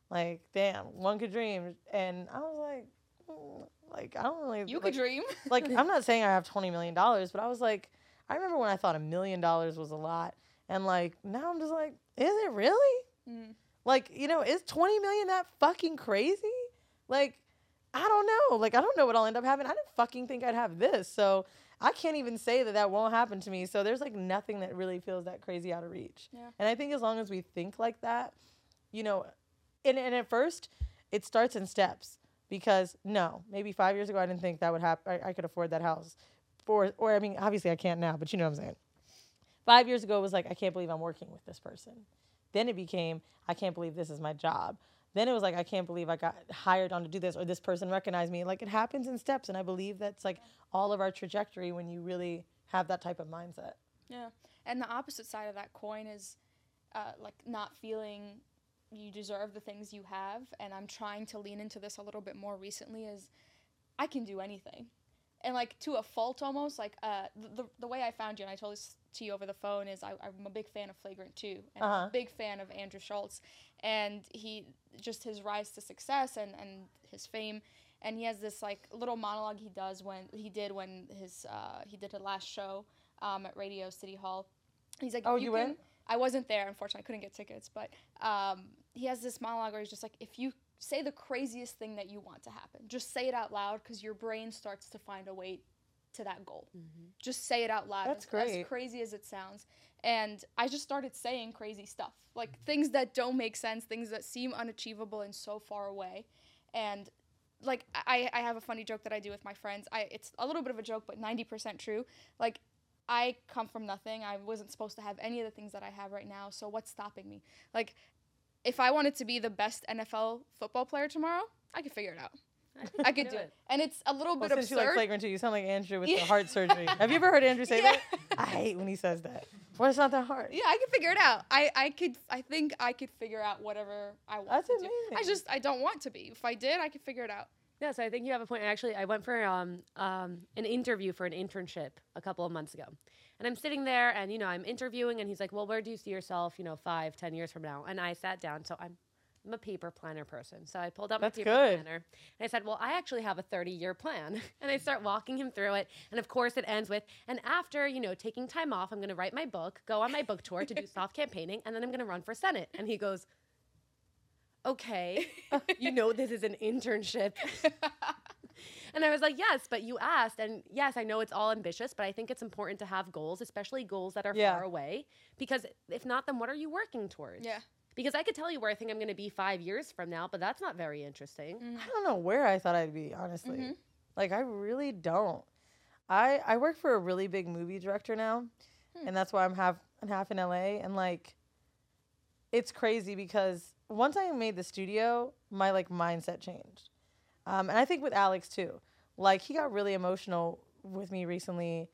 Like, damn, one could dream. And I was like, mm, like I don't really You like, could dream. like I'm not saying I have twenty million dollars, but I was like, I remember when I thought a million dollars was a lot, and like now I'm just like, is it really? Mm. Like, you know, is 20 million that fucking crazy? Like, I don't know. Like, I don't know what I'll end up having. I didn't fucking think I'd have this. So I can't even say that that won't happen to me. So there's like nothing that really feels that crazy out of reach. Yeah. And I think as long as we think like that, you know, and, and at first it starts in steps because no, maybe five years ago I didn't think that would happen. I, I could afford that house. Or, or I mean, obviously I can't now, but you know what I'm saying. Five years ago it was like, I can't believe I'm working with this person. Then it became, I can't believe this is my job. Then it was like, I can't believe I got hired on to do this or this person recognized me. Like it happens in steps. And I believe that's like all of our trajectory when you really have that type of mindset. Yeah. And the opposite side of that coin is uh, like not feeling you deserve the things you have. And I'm trying to lean into this a little bit more recently is I can do anything. And like to a fault almost, like uh, the, the, the way I found you, and I told this you over the phone, is I, I'm a big fan of Flagrant too, And I'm Uh-huh. a big fan of Andrew Schulz. And he, just his rise to success and, and his fame. And he has this like little monologue he does when he did when his, uh, he did a last show um, at Radio City Hall. He's like, Oh, you can, went? I wasn't there, unfortunately. I couldn't get tickets. But um, he has this monologue where he's just like, if you say the craziest thing that you want to happen, just say it out loud because your brain starts to find a way to that goal. Mm-hmm. Just say it out loud. That's as, as crazy as it sounds. And I just started saying crazy stuff, like things that don't make sense, things that seem unachievable and so far away. And like I, I have a funny joke that I do with my friends. I it's a little bit of a joke, but ninety percent true. Like I come from nothing. I wasn't supposed to have any of the things that I have right now. So what's stopping me? Like if I wanted to be the best NFL football player tomorrow, I could figure it out. I could do it. And it's a little Well, bit since you like absurd. flagrant two, you sound like Andrew with Yeah. the heart surgery. Have you ever heard Andrew say Yeah. that? I hate when he says that. Well, it's not that hard. yeah, I can figure it out. I, I could I think I could figure out whatever I want That's to do. I just I don't want to be. If I did, I could figure it out. Yeah, so I think you have a point. Actually, I went for um, um, an interview for an internship a couple of months ago. And I'm sitting there and, you know, I'm interviewing and he's like, well, where do you see yourself, you know, five, ten years from now? And I sat down. So I'm, I'm a paper planner person. So I pulled out That's my paper good. planner and I said, well, I actually have a 30 year plan. and I start walking him through it. And of course it ends with, and after, you know, taking time off, I'm going to write my book, go on my book tour to do soft campaigning, and then I'm going to run for Senate. And he goes, okay, you know, this is an internship. And I was like, yes, but you asked. And yes, I know it's all ambitious, but I think it's important to have goals, especially goals that are Yeah. far away. Because if not, then what are you working towards? Yeah. Because I could tell you where I think I'm going to be five years from now, but that's not very interesting. Mm. I don't know where I thought I'd be, honestly. Mhm. Like, I really don't. I I work for a really big movie director now, Hmm. and that's why I'm half I'm half in LA. And like, it's crazy because once I made the studio, my like mindset changed, um, and I think with Alex too. Like, he got really emotional with me recently.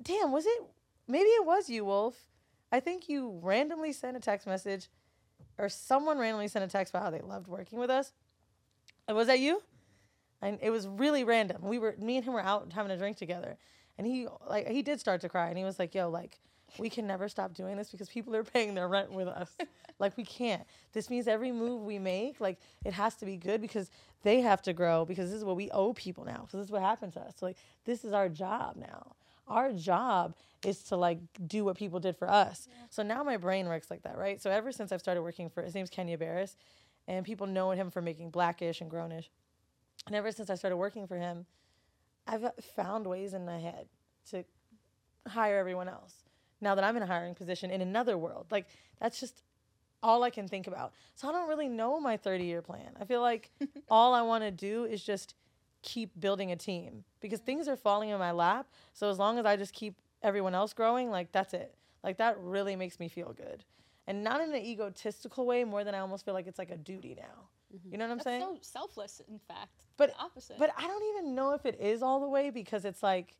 Damn, was it? Maybe it was you, Wolf. I think you randomly sent a text message, or someone randomly sent a text about how they loved working with us. Uh, Was that you? And it was really random. We were me and him were out having a drink together, and he like he did start to cry, and he was like, "Yo, like we can never stop doing this because people are paying their rent with us. like we can't. This means every move we make, like it has to be good because they have to grow because this is what we owe people now. So this is what happened to us. So, like this is our job now. Our job is to like do what people did for us. So now my brain works like that, right? So ever since I've started working for his name's Kenya Barris, and people know him for making Blackish and Grownish. And ever since I started working for him, I've found ways in my head to hire everyone else. Now that I'm in a hiring position in another world, like that's just all I can think about. So I don't really know my 30 year plan. I feel like all I want to do is just keep building a team because things are falling in my lap. So as long as I just keep everyone else growing, like that's it. Like that really makes me feel good. And not in an egotistical way, more than I almost feel like it's like a duty now. Mm-hmm. You know what I'm That's saying? so selfless, in fact. But- the opposite. But I don't even know if it is all the way because it's like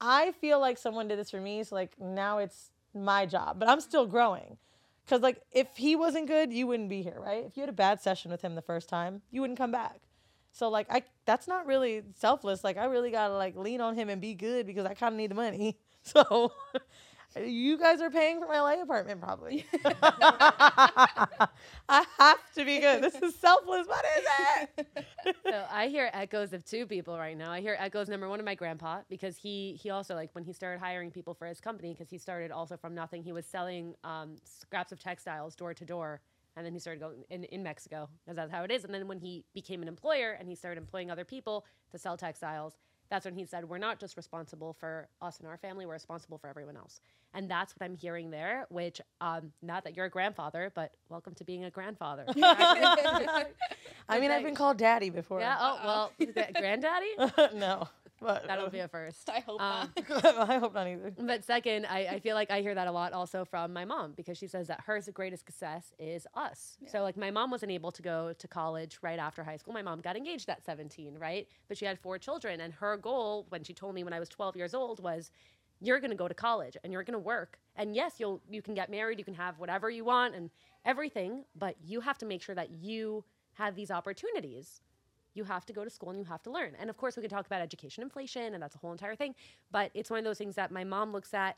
I feel like someone did this for me, so like now it's my job, but I'm still growing. Cause like if he wasn't good, you wouldn't be here, right? If you had a bad session with him the first time, you wouldn't come back. So like I that's not really selfless. Like I really gotta like lean on him and be good because I kinda need the money. So You guys are paying for my LA apartment, probably. I have to be good. This is selfless. What is it? so I hear echoes of two people right now. I hear echoes number one of my grandpa because he he also like when he started hiring people for his company because he started also from nothing. He was selling um, scraps of textiles door to door, and then he started going in in Mexico because that's how it is. And then when he became an employer and he started employing other people to sell textiles, that's when he said, "We're not just responsible for us and our family; we're responsible for everyone else." And that's what I'm hearing there. Which, um, not that you're a grandfather, but welcome to being a grandfather. I mean, I've been called daddy before. Yeah. Oh well, granddaddy. no, but That'll be a first. I hope Um, not. I hope not either. But second, I, I feel like I hear that a lot also from my mom because she says that her greatest success is us. So like my mom wasn't able to go to college right after high school. My mom got engaged at 17, right? But she had four children and her goal when she told me when I was 12 years old was you're going to go to college and you're going to work. And yes, you'll you can get married, you can have whatever you want and everything, but you have to make sure that you have these opportunities you have to go to school and you have to learn. And of course, we can talk about education inflation, and that's a whole entire thing. But it's one of those things that my mom looks at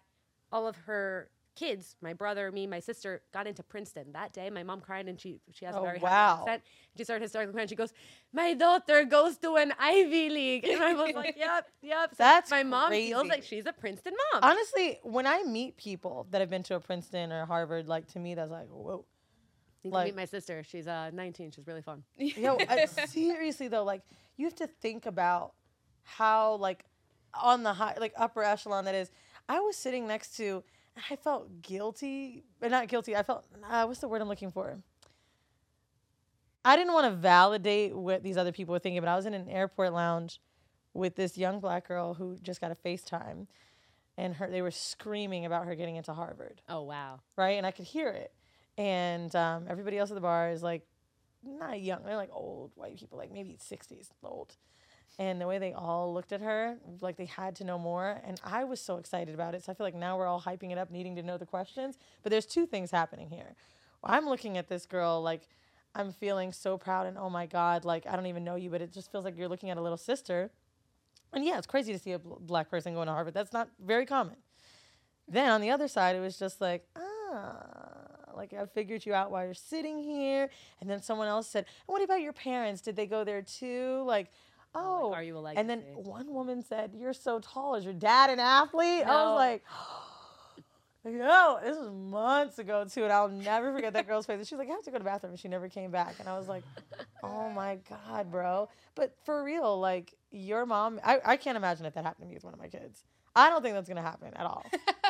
all of her kids, my brother, me, my sister, got into Princeton that day. My mom cried and she she has Oh, a very wow. happy accent. She started hysterically crying. She goes, "My daughter goes to an Ivy League," and I was like, "Yep, yep." So That's my mom feels like she's a Princeton mom. Honestly, when I meet people that have been to a Princeton or Harvard, like to me, that's like, whoa. You can meet my sister. She's uh, 19. She's really fun. Yo, I, seriously though, like you have to think about how like on the high, like upper echelon that is. I was sitting next to, I felt guilty, but not guilty. I felt uh, what's the word I'm looking for? I didn't want to validate what these other people were thinking, but I was in an airport lounge with this young black girl who just got a FaceTime, and her they were screaming about her getting into Harvard Oh wow. right? And I could hear it. And um, everybody else at the bar is like, not young, they're like old white people, like maybe 60s old. And the way they all looked at her, like they had to know more. And I was so excited about it. So I feel like now we're all hyping it up, needing to know the questions. But there's two things happening here. I'm looking at this girl like I'm feeling so proud and oh my God, like I don't even know you, but it just feels like you're looking at a little sister. And yeah, it's crazy to see a bl- black person going to Harvard. That's not very common. Then on the other side, it was just like, ah, like I figured you out while you're sitting here. And then someone else said, what about your parents? Did they go there too? Like, oh. are you a and then one woman said, you're so tall. Is your dad an athlete? I was like, Yo, this was months ago too, and I'll never forget that girl's face. And she was like, "I have to go to the bathroom," and she never came back. And I was like, "Oh my god, bro!" But for real, like your mom, I, I can't imagine if that happened to me with one of my kids. I don't think that's gonna happen at all.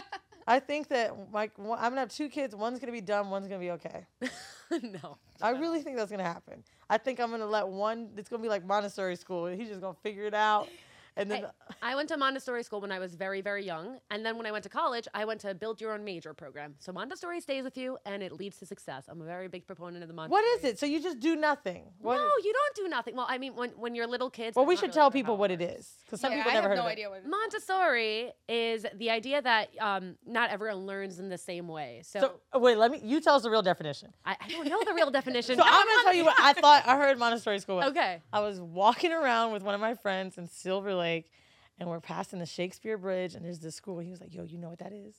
I think that my one- I'm gonna have two kids. One's gonna be dumb. One's gonna be okay. no. I really think that's gonna happen. I think I'm gonna let one. It's gonna be like Montessori school. He's just gonna figure it out, and then Hey, I went to Montessori school when I was very, very young. And then when I went to college, I went to build your own major program. So Montessori stays with you and it leads to success. I'm a very big proponent of the Montessori. what is it? So you just do nothing? What no, is- you don't do nothing. Well, I mean, when, when you're little kids. well, we should really tell people what it it works. is because some yeah, people I never have heard no of idea it. what it is. Montessori is the idea that um, not everyone learns in the same way. So, So uh, wait, let me. You tell us the real definition. I, I don't know the real definition. So I'm gonna tell you what I thought. I heard Montessori school. was. Okay. I was walking around with one of my friends in Silver Lake, and we're passing the Shakespeare Bridge, and there's this school. He was like, "Yo, you know what that is?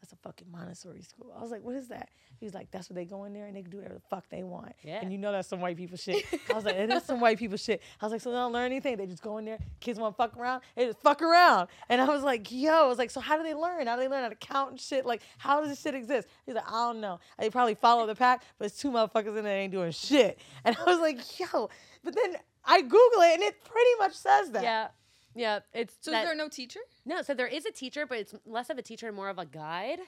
That's a fucking Montessori school." I was like, "What is that?" He was like, "That's where they go in there and they can do whatever the fuck they want." Yeah. And you know that's some white people shit. I was like, "It is some white people shit." I was like, "So they don't learn anything? They just go in there. Kids want to fuck around. They just fuck around." And I was like, "Yo," I was like, "So how do they learn? How do they learn how to count and shit? Like, how does this shit exist?" He's like, "I don't know. They probably follow the pack, but it's two motherfuckers in there ain't doing shit." And I was like, "Yo," but then I Google it and it pretty much says that. Yeah. Yeah. It's So that- is there no teacher? no. So there is a teacher, but it's less of a teacher and more of a guide.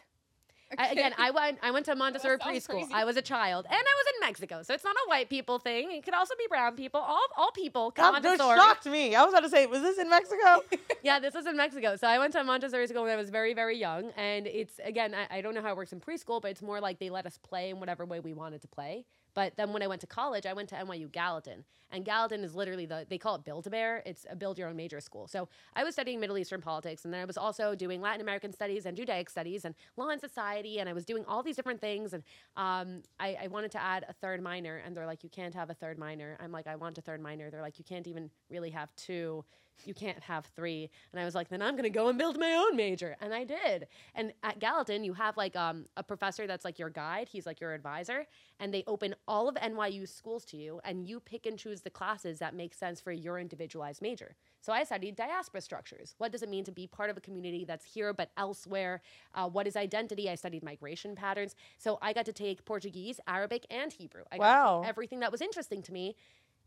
I, again, I went. I went to Montessori preschool. crazy. I was a child, and I was in Mexico, so it's not a white people thing. It could also be brown people. All all people come That, that Montessori. shocked me. I was about to say, was this in Mexico? Yeah, this was in Mexico. So I went to Montessori school when I was very, very young, and it's again, I, I don't know how it works in preschool, but it's more like they let us play in whatever way we wanted to play. But then when I went to college, I went to NYU Gallatin. And Gallatin is literally the, they call it Build a Bear. It's a build your own major school. So I was studying Middle Eastern politics, and then I was also doing Latin American studies and Judaic studies and law and society. And I was doing all these different things. And um, I, I wanted to add a third minor. And they're like, you can't have a third minor. I'm like, I want a third minor. They're like, you can't even really have two you can't have three. And I was like, then I'm gonna go and build my own major. And I did. And at Gallatin, you have like um, a professor that's like your guide, he's like your advisor, and they open all of NYU schools to you, and you pick and choose the classes that make sense for your individualized major. So I studied diaspora structures. What does it mean to be part of a community that's here but elsewhere? Uh, what is identity? I studied migration patterns. So I got to take Portuguese, Arabic, and Hebrew. I got to Wow. everything that was interesting to me.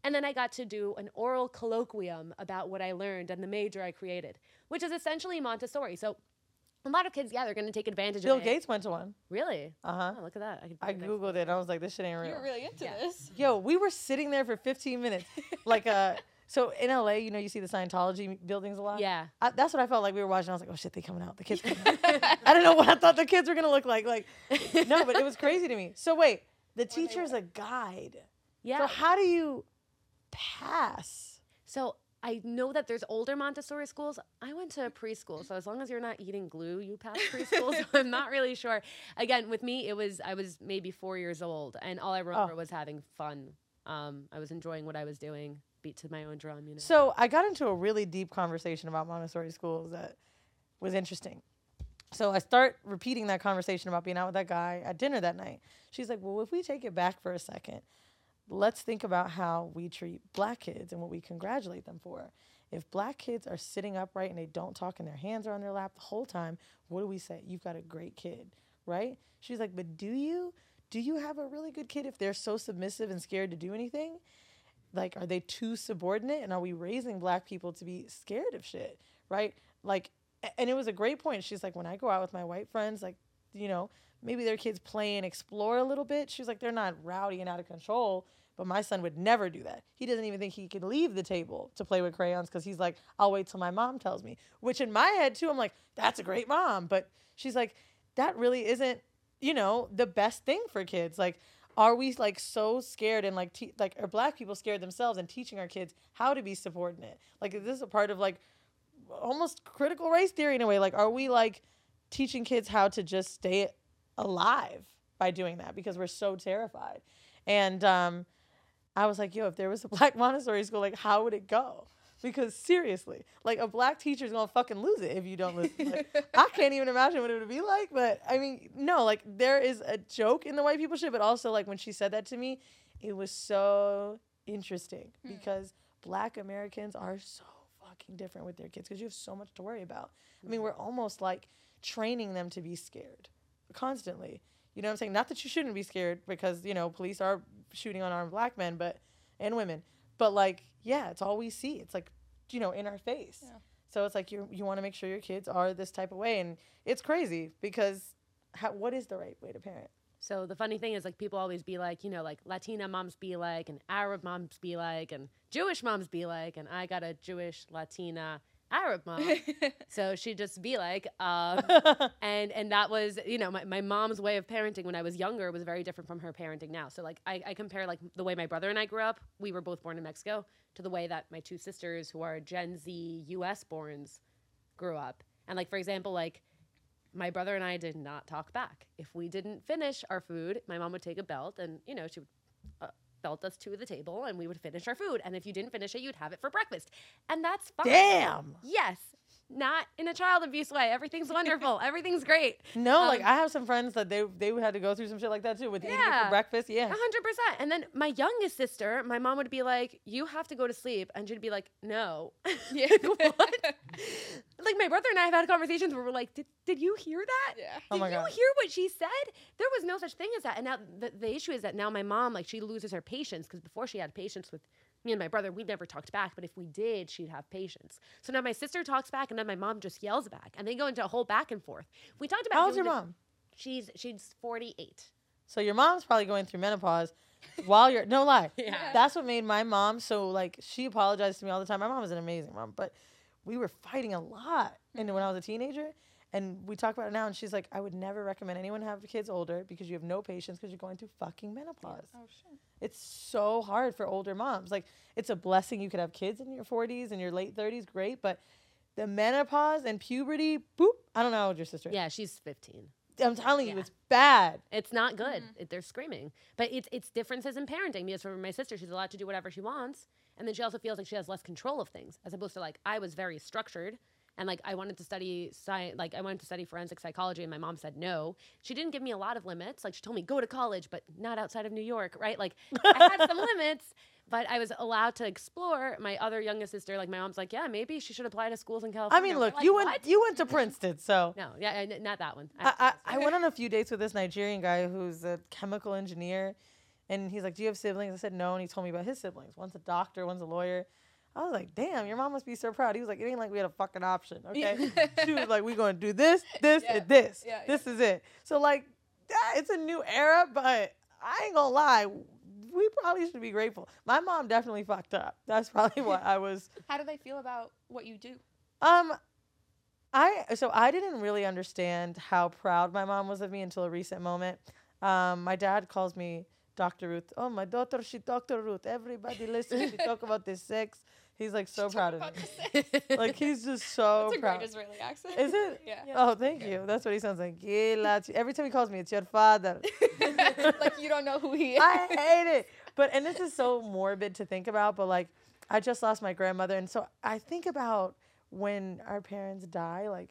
And then I got to do an oral colloquium about what I learned and the major I created, which is essentially Montessori. So a lot of kids, yeah, they're going to take advantage Bill of it. Bill Gates went to one. Really? Uh huh. Oh, look at that. I, I put it there. googled it. and I was like, this shit ain't real. You're really into Yeah. this. Yo, we were sitting there for 15 minutes. like, uh, so in LA, you know, you see the Scientology buildings a lot. Yeah. I, that's what I felt like we were watching. I was like, oh shit, they coming out. The kids. Coming out. I don't know what I thought the kids were gonna look like. Like, no, but it was crazy to me. So wait, the teacher's a guide. Yeah. So how do you pass? So I know that there's older Montessori schools. I went to preschool, so as long as you're not eating glue, you pass preschool. so I'm not really sure. Again, with me, it was I was maybe four years old, and all I remember was having fun. Um, I was enjoying what I was doing, beat to my own drum. You know. So I got into a really deep conversation about Montessori schools that was interesting. So I start repeating that conversation about being out with that guy at dinner that night. She's like, "Well, if we take it back for a second, let's think about how we treat black kids and what we congratulate them for. If black kids are sitting upright and they don't talk and their hands are on their lap the whole time, what do we say? You've got a great kid, right? She's like, "But do you? Do you have a really good kid if they're so submissive and scared to do anything?" like are they too subordinate and are we raising black people to be scared of shit right like and it was a great point she's like when i go out with my white friends like you know maybe their kids play and explore a little bit she's like they're not rowdy and out of control but my son would never do that. He doesn't even think he can leave the table to play with crayons because he's like i'll wait till my mom tells me which in my head too i'm like that's a great mom. But she's like that really isn't you know the best thing for kids. Like are we like so scared and like te- like are black people scared themselves and teaching our kids how to be subordinate? Like this is this a part of like almost critical race theory in a way? Like are we like teaching kids how to just stay alive by doing that because we're so terrified? And um i was like yo if there was a black montessori school like how would it go? Because seriously like a black teacher's gonna fucking lose it if you don't listen. Like, i can't even imagine what it would be like but i mean no like there is a joke in the white people shit but also like when she said that to me it was so interesting hmm. because black americans are so fucking different with their kids because you have so much to worry about. I mean we're mm-hmm. almost like training them to be scared constantly you know what i'm saying? Not that you shouldn't be scared because you know police are shooting unarmed black men but and women. But like yeah it's all we see. It's like you know in our face. Yeah. so it's like you you want to make sure your kids are this type of way and it's crazy because how, what is the right way to parent? So the funny thing is, like, people always be like, you know, like Latina moms be like, and Arab moms be like, and Jewish moms be like, and I got a Jewish Latina Arab mom, so she'd just be like, um, and and that was, you know, my, my mom's way of parenting when I was younger was very different from her parenting now. So like, I, I compare like the way my brother and I grew up. We were both born in Mexico to the way that my two sisters, who are Gen Z U.S. borns, grew up. And like, for example, like my brother and I did not talk back. If we didn't finish our food, my mom would take a belt and, you know, she would uh, belt us to the table and we would finish our food. And if you didn't finish it, you'd have it for breakfast. And that's fine. damn Yes. Not in a child abuse way. Everything's wonderful. Everything's great. no like Um, i have some friends that they they had to go through some shit like that too with eating for breakfast yeah hundred percent. And then my youngest sister, my mom would be like, "You have to go to sleep," and she'd be like, "No." Yeah. Like, what? like my brother and I have had conversations where we're like, "Did did you hear that? Yeah. Oh Did my you God. hear what she said? There was no such thing as that." And now the, the issue is that now my mom, like, she loses her patience because before she had patience with me and my brother, we never talked back. But if we did, she'd have patience. So now my sister talks back, and then my mom just yells back, and they go into a whole back and forth. We talked about how old's doing your the- mom She's she's forty eight. So your mom's probably going through menopause while you're no lie. Yeah. That's what made my mom so like she apologized to me all the time. My mom was an amazing mom, but we were fighting a lot and when I was a teenager. And we talk about it now, and she's like, I would never recommend anyone have kids older because you have no patience because you're going through fucking menopause. Oh shit. It's so hard for older moms. Like, it's a blessing you could have kids in your 40s and your late 30s, great. But the menopause and puberty, boop, I don't know how old your sister is. Yeah, she's 15. I'm telling you, it's bad. It's not good. Mm-hmm. It, they're screaming. But it's it's differences in parenting because for my sister, she's allowed to do whatever she wants, and then she also feels like she has less control of things as opposed to like I was very structured. And like I wanted to study science, like I wanted to study forensic psychology, and my mom said no. She didn't give me a lot of limits. Like she told me go to college, but not outside of New York, right? Like I had some limits, but I was allowed to explore. My other youngest sister, like my mom's like, yeah, maybe she should apply to schools in California." I mean, look, like, you went "What?" you went to Princeton, so No, yeah, not that one. I, I, I went on a few dates with this Nigerian guy who's a chemical engineer, and he's like, "Do you have siblings?" I said no, and he told me about his siblings. One's a doctor, one's a lawyer. I was like, "Damn, your mom must be so proud." He was like, "It ain't like we had a fucking option, okay?" she was like, "We gonna do this, this, Yeah. and this. Yeah, This is it." So like, yeah, it's a new era, but I ain't gonna lie. We probably should be grateful. My mom definitely fucked up. That's probably what I was How do they feel about what you do? um, I so I didn't really understand how proud my mom was of me until a recent moment. Um, my dad calls me Dr. Ruth. Oh, my daughter, she Dr. Ruth. Everybody listen. She talk about this sex. He's like so proud of me. Like he's just so proud. That's a proud. great Israeli accent. Is it? Yeah. Oh, thank you. That's what he sounds like. Every time he calls me, it's your father. like you don't know who he is. I hate it. But and this is so morbid to think about, but like I just lost my grandmother and so I think about when our parents die, like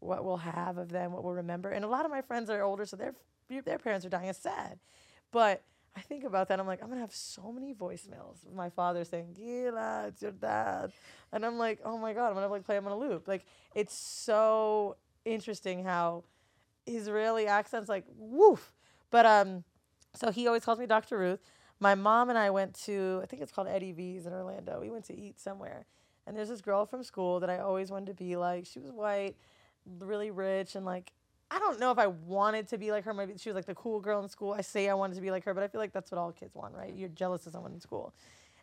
what we'll have of them, what we'll remember. And a lot of my friends are older, so their their parents are dying. It's sad. But I think about that. I'm like, I'm gonna have so many voicemails my father saying, Gila, it's your dad. And I'm like, oh my God, I'm gonna like play him on a loop. Like it's so interesting how Israeli accents like woof. But um so he always calls me Dr. Ruth. My mom and I went to I think it's called Eddie V's in Orlando. We went to eat somewhere. And there's this girl from school that I always wanted to be like. She was white, really rich and like I don't know if I wanted to be like her. Maybe she was like the cool girl in school. I say I wanted to be like her, but I feel like that's what all kids want, right? You're jealous of someone in school.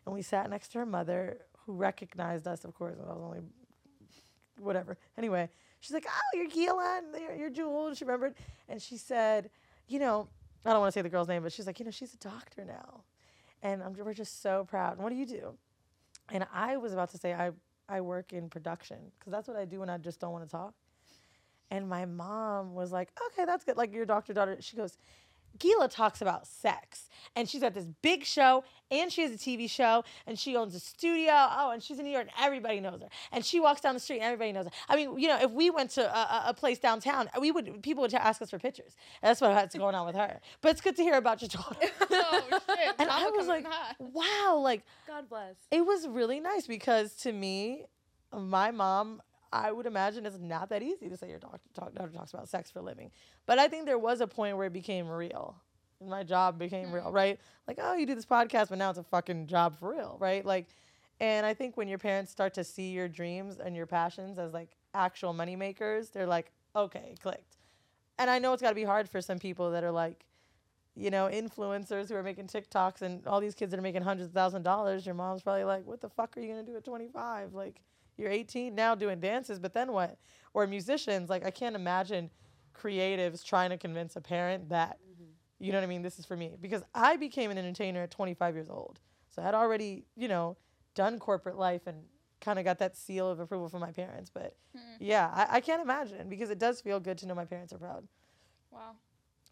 And we sat next to her mother, who recognized us, of course. and I was only whatever. Anyway, she's like, "Oh, you're Keelan, you're, you're Jewel." And she remembered, and she said, "You know, I don't want to say the girl's name, but she's like, you know, she's a doctor now, and I'm, we're just so proud. And what do you do?" And I was about to say, "I I work in production because that's what I do when I just don't want to talk." And my mom was like, "Okay, that's good. Like your doctor daughter." She goes. Gila talks about sex, and she's got this big show, and she has a TV show, and she owns a studio. Oh, and she's in New York, and everybody knows her. And she walks down the street, and everybody knows her. I mean, you know, if we went to a, a- a place downtown, we would people would ask us for pictures. And that's what's going on with her. But it's good to hear about your daughter. oh shit! and I was coming like, hot. wow, like God bless. it was really nice because to me, my mom, I would imagine it's not that easy to say your doctor, talk, daughter talks about sex for a living. But I think there was a point where it became real. And my job became real, hmm. right? Like, oh, you do this podcast, but now it's a fucking job for real, right? Like, and I think when your parents start to see your dreams and your passions as like actual money makers, they're like, okay, clicked. And I know it's got to be hard for some people that are like, you know, influencers who are making TikToks and all these kids that are making hundreds of thousand dollars, your mom's probably like, what the fuck are you gonna do at 25? Like, you're 18 now doing dances, but then what? Or musicians, like, I can't imagine creatives trying to convince a parent that, mm-hmm. you know what I mean, this is for me. Because I became an entertainer at 25 years old. So I had already, you know, done corporate life and kind of got that seal of approval from my parents. But hmm. yeah, I, I can't imagine because it does feel good to know my parents are proud. Wow,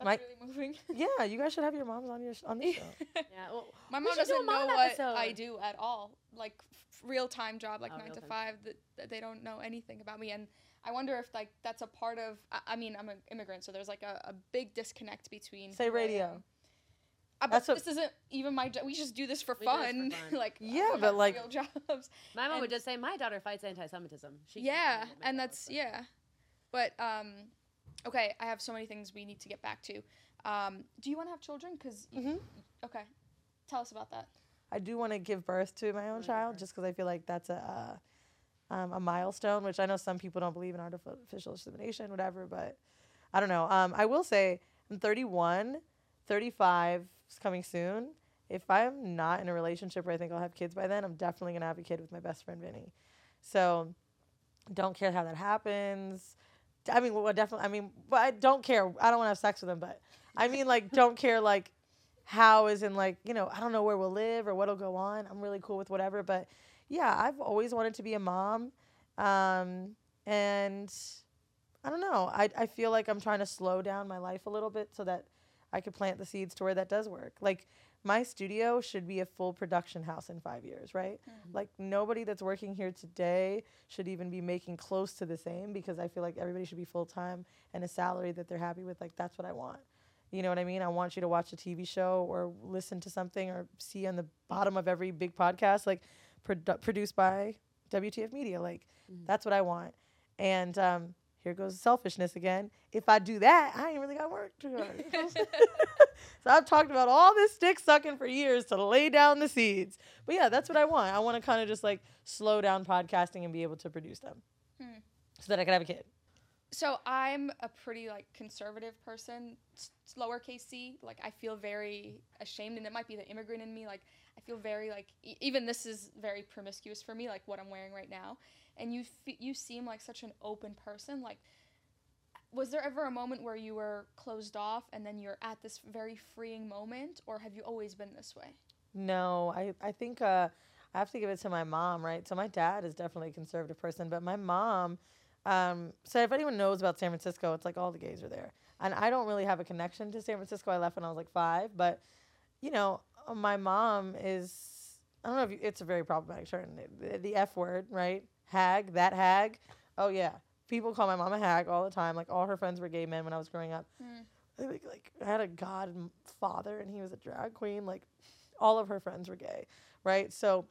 that's My- really moving. Yeah, you guys should have your moms on your on this show. Yeah. Well, My mom should do a doesn't know mom what episode. I do at all. Like f- real time job, like Oh, nine to real-time. five. That, that they don't know anything about me, and I wonder if like that's a part of. I, I mean, I'm an immigrant, so there's like a, a big disconnect between. Say who I radio. Uh, but That's what- this isn't even my job. We just do this for We do this for fun. fun. like Yeah, but, like- real jobs. my mom would just say, "My daughter fights anti-Semitism." She yeah, and that's but- yeah. But um, okay, I have so many things we need to get back to. Um, do you want to have children? Because Mhm. okay, tell us about that. I do want to give birth to my own child just because I feel like that's a uh, um, a milestone, which I know some people don't believe in artificial insemination, whatever. But I don't know. Um, I will say I'm 31, 35 is coming soon. If I'm not in a relationship where I think I'll have kids by then, I'm definitely gonna have a kid with my best friend Vinny. So don't care how that happens. I mean, well, definitely. I mean, but I don't care. I don't want to have sex with them, but I mean, like, don't care like how is in like you know I don't know where we'll live or what'll go on. I'm really cool with whatever, but yeah, I've always wanted to be a mom, um, and I don't know. I I feel like I'm trying to slow down my life a little bit so that I could plant the seeds to where that does work. Like my studio should be a full production house in five years, right? Mm-hmm. Like nobody that's working here today should even be making close to the same because I feel like everybody should be full time and a salary that they're happy with. Like that's what I want. You know what I mean? I want you to watch a TV show or listen to something or see on the bottom of every big podcast, like produ- produced by WTF Media. Like that's what I want. And um, here goes selfishness again. If I do that, I ain't really got work to do. so I've talked about all this stick sucking for years to lay down the seeds. But yeah, that's what I want. I want to kind of just like slow down podcasting and be able to produce them Hmm. so that I can have a kid. So I'm a pretty like conservative person, lowercase c. Like I feel very ashamed, and it might be the immigrant in me. Like I feel very like e- even this is very promiscuous for me, like what I'm wearing right now. And you f- you seem like such an open person. Like, was there ever a moment where you were closed off, and then you're at this very freeing moment, or have you always been this way? No, I, I think uh, I have to give it to my mom, right? So my dad is definitely a conservative person, but my mom, um, so if anyone knows about San Francisco, it's like all the gays are there. And I don't really have a connection to San Francisco. I left when I was like five, but you know, my mom is, I don't know if you, it's a very problematic term, the, the F word, right? Hag, that hag. Oh, yeah. People call my mom a hag all the time. Like all her friends were gay men when I was growing up. Mm. Think, like I had a godfather and he was a drag queen. Like all of her friends were gay, right? So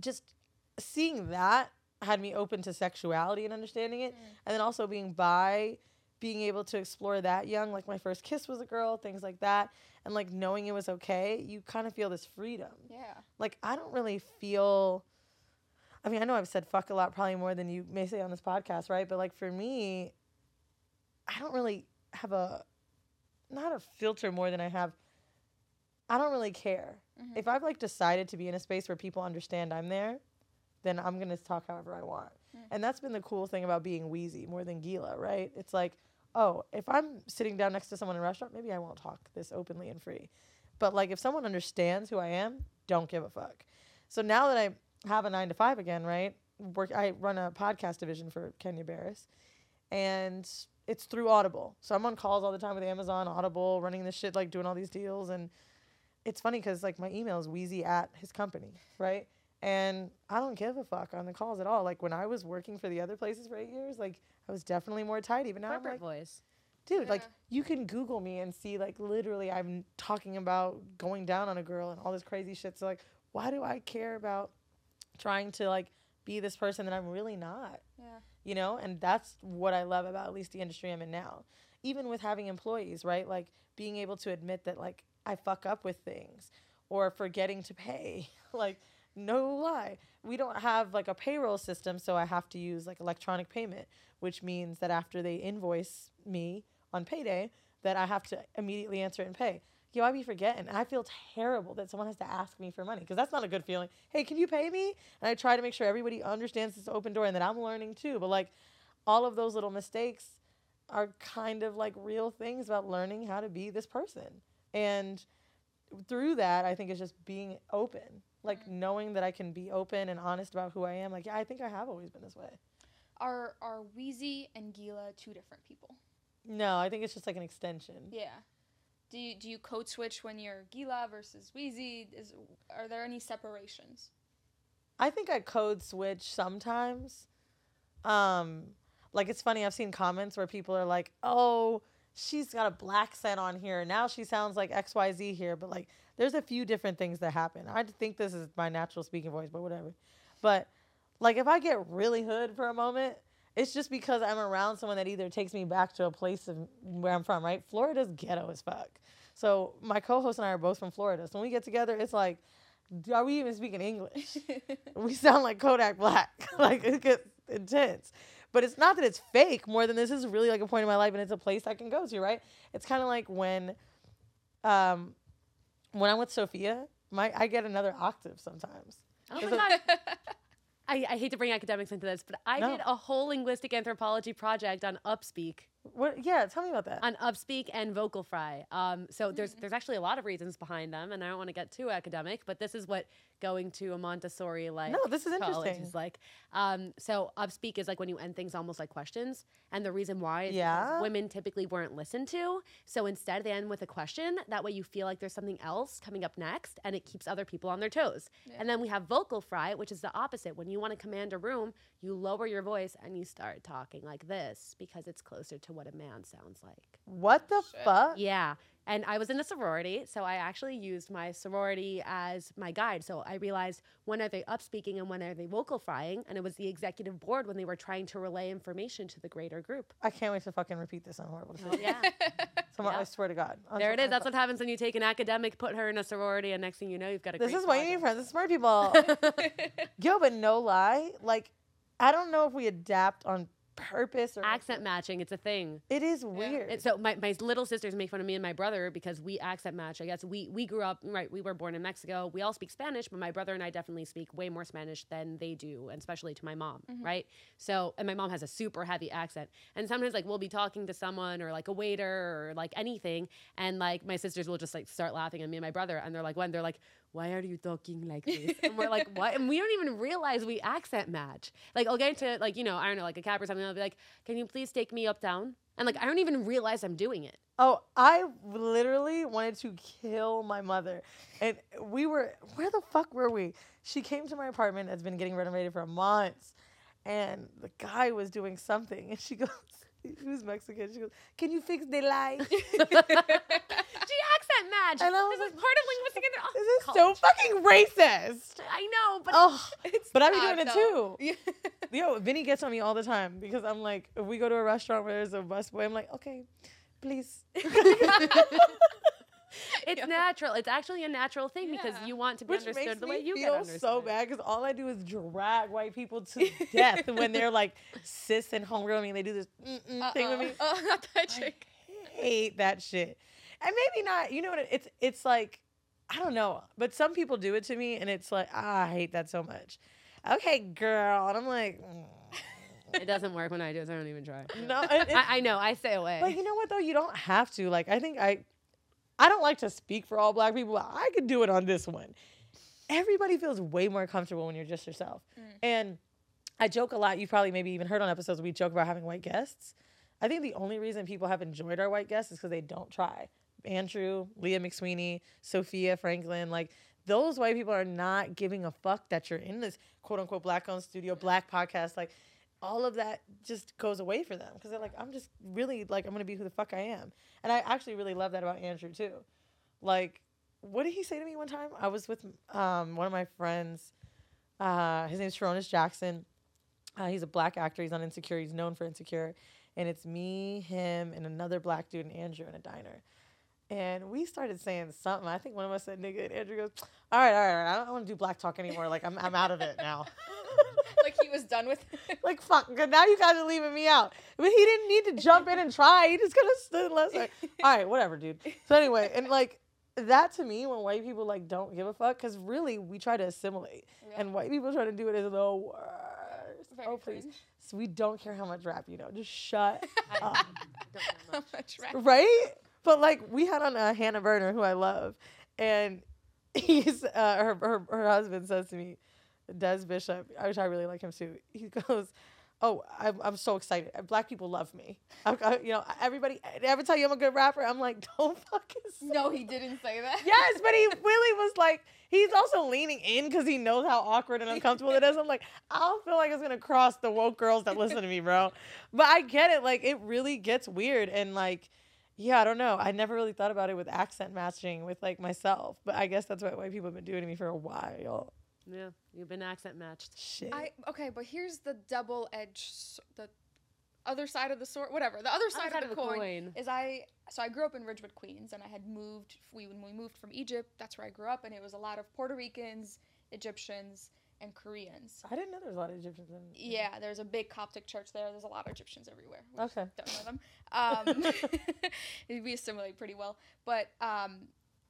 just seeing that had me open to sexuality and understanding it, and then also being bi, being able to explore that young. Like my first kiss was a girl, things like that, and like knowing it was okay. You kind of feel this freedom. Yeah. Like I don't really feel. I mean, I know I've said fuck a lot, probably more than you may say on this podcast, right? But like for me, I don't really have a not a filter more than I have. I don't really care Mhm. if I've like decided to be in a space where people understand I'm there, then I'm gonna talk however I want. Mm. And that's been the cool thing about being Weezy more than Gila, right? It's like, oh, if I'm sitting down next to someone in a restaurant, maybe I won't talk this openly and free. But like if someone understands who I am, don't give a fuck. So now that I have a nine to five again, right? Work I run a podcast division for Kenya Barris. And it's through Audible. So I'm on calls all the time with Amazon, Audible, running this shit, like doing all these deals. And it's funny because like my email is Weezy at his company, right? And I don't give a fuck on the calls at all. Like when I was working for the other places for eight years, like I was definitely more tidy. But now I'm Corporate like, voice. dude, like you can Google me and see like literally I'm talking about going down on a girl and all this crazy shit. So like, why do I care about trying to like be this person that I'm really not? Yeah. you know and that's what i love about at least the industry i'm in now. Even with having employees right? Like being able to admit that like i fuck up with things or forgetting to pay. Like no lie. We don't have like a payroll system so i have to use like electronic payment which means that after they invoice me on payday that i have to immediately answer it and pay yo i be forgetting. I feel terrible that someone has to ask me for money because that's not a good feeling. Hey can you pay me? And i try to make sure everybody understands this open door and that i'm learning too but like all of those little mistakes are kind of like real things about learning how to be this person. And through that i think it's just being open like mm-hmm. knowing that i can be open and honest about who i am. Like yeah i think i have always been this way. Are are Weezy and Gila two different people? no i think it's just like an extension. Yeah. Do you do you code switch when you're Gila versus Weezy? Is are there any separations? I think I code switch sometimes. Um, like it's funny. I've seen comments where people are like, "Oh, she's got a black scent on here. Now she sounds like X Y Z here." But like, there's a few different things that happen. I think this is my natural speaking voice, but whatever. But like, if I get really hood for a moment, it's just because I'm around someone that either takes me back to a place of where I'm from. Right? Florida's ghetto as fuck. So my co-host and I are both from Florida. So when we get together, it's like, are we even speaking English? we sound like Kodak Black. like it gets intense. But it's not that it's fake more than this is really like a point in my life and it's a place I can go to, right? It's kind of like when um when I'm with Sophia, my I get another octave sometimes. Oh my god. I, I hate to bring academics into this, but I No. did a whole linguistic anthropology project on Upspeak, What? Yeah, tell me about that. on Upspeak and Vocal Fry. Um, so there's there's actually a lot of reasons behind them, and I don't want to get too academic, but this is what going to a Montessori like No, this is interesting. is like. Um, so Upspeak is like when you end things almost like questions, and the reason why is Yeah. women typically weren't listened to. So instead, they end with a question. That way, you feel like there's something else coming up next, and it keeps other people on their toes. And then we have vocal fry, which is the opposite. When you want to command a room, you lower your voice and you start talking like this because it's closer to what a man sounds like. what the Shit. fuck? Yeah. And I was in a sorority, so I actually used my sorority as my guide. So I realized when are they up speaking and when are they vocal frying, and it was the executive board when they were trying to relay information to the greater group. I can't wait to fucking repeat this on horrible. Shit. yeah. Someone, I swear to God. I'm there so- it is. I'm That's what happens when you take an academic, put her in a sorority, and next thing you know, you've got a This great is why you need project. friends. with smart people. Yo, but no lie, like I don't know if we adapt on purpose or Accent matching, it's a thing. It is weird. And so my, my little sisters make fun of me and my brother because we accent match. I guess we we grew up right. We were born in Mexico. We all speak Spanish, but my brother and I definitely speak way more Spanish than they do, and especially to my mom, mm-hmm. right? So and my mom has a super heavy accent, and sometimes like we'll be talking to someone or like a waiter or like anything, and like my sisters will just like start laughing at me and my brother, and they're like when they're like. Why are you talking like this? And we're like, what? And we don't even realize we accent match. Like, I'll get into like, you know, I don't know, like a cab or something. I'll be like, can you please take me uptown? And like, I don't even realize I'm doing it. Oh, I literally wanted to kill my mother. And we were, where the fuck were we? She came to my apartment that's been getting renovated for months. And the guy was doing something. And she goes, he was Mexican. She goes, Can you fix the light? Accent match. And I was this like, is part of linguistic. Inter- This is so fucking racist. I know, but Oh, It's but I be not, doing it too. Yo, Vinny gets on me all the time because I'm like, if we go to a restaurant where there's a busboy, I'm like, okay, please. it's natural. It's actually a natural thing because you want to be Which understood the way you get understood. so bad because all I do is drag white people to death when they're like sis and homegirl me and they do this thing with me. Oh, not that I chick. hate that shit. And maybe not. You know what? It's it's like I don't know, but some people do it to me, and it's like ah, I hate that so much. Okay, girl, and I'm like, mm. It doesn't work when I do it. So I don't even try. no. and I, I know. I stay away. But you know what though? You don't have to. Like I think I I don't like to speak for all black people. But I could do it on this one. Everybody feels way more comfortable when you're just yourself. And I joke a lot. You probably maybe even heard on episodes we joke about having white guests. I think the only reason people have enjoyed our white guests is because they don't try. Andrew, Leah McSweeney, Sofia Franklyn, like those white people are not giving a fuck that you're in this quote unquote black owned studio, black podcast. Like all of that just goes away for them because they're like, I'm just really like, I'm gonna be who the fuck I am. And I actually really love that about Andrew too. Like, what did he say to me one time? I was with um, one of my friends. Uh, his name's Sarunas Jackson. Uh, he's a black actor. He's on Insecure. He's known for Insecure. And it's me, him, and another black dude and Andrew in a diner. And we started saying something. I think one of us said nigga, and Andrew goes, All right, all right, all right. I don't want to do black talk anymore. Like, I'm, I'm out of it now. like he was done with. It. like, fuck, now you guys are leaving me out. But he didn't need to jump in and try. He just kind of stood and listened. All right, whatever, dude. So, anyway, and like, that to me, when white people like don't give a fuck, because really we try to assimilate, Yeah. and white people try to do it is the worst. Very oh please, cringe. so we don't care how much rap you know. Just shut up. How much rap. right? But like we had on uh, Hannah Berner, who I love, and he's uh, her, her her husband says to me, Des Bishop, which I really like him too. He goes, "Oh, I'm I'm so excited. Black people love me. I, I- you know, everybody every time you I'm a good rapper. I'm like, don't fucking say No, he didn't say that. Yes, but he really was like, he's also leaning in because he knows how awkward and uncomfortable it is. I'm like, I don't feel like it's gonna cross the woke girls that listen to me, bro. But I get it. Like, it really gets weird and like, yeah, I don't know. I never really thought about it with accent matching with like myself, but I guess that's what white people have been doing to me for a while. Yeah, you've been accent matched. Shit. I okay, but here's the double edge, the other side of the sword. Whatever the other side, side of the, coin, is I. So I grew up in Ridgewood, Queens, and I had moved. We when we moved from Egypt, that's where I grew up, and it was a lot of Puerto Ricans, Egyptians, and Koreans. I didn't know there was a lot of Egyptians in. Yeah, there's a big Coptic church there. There's a lot of Egyptians everywhere. which Okay. Don't know them. Um, we assimilate pretty well. But um,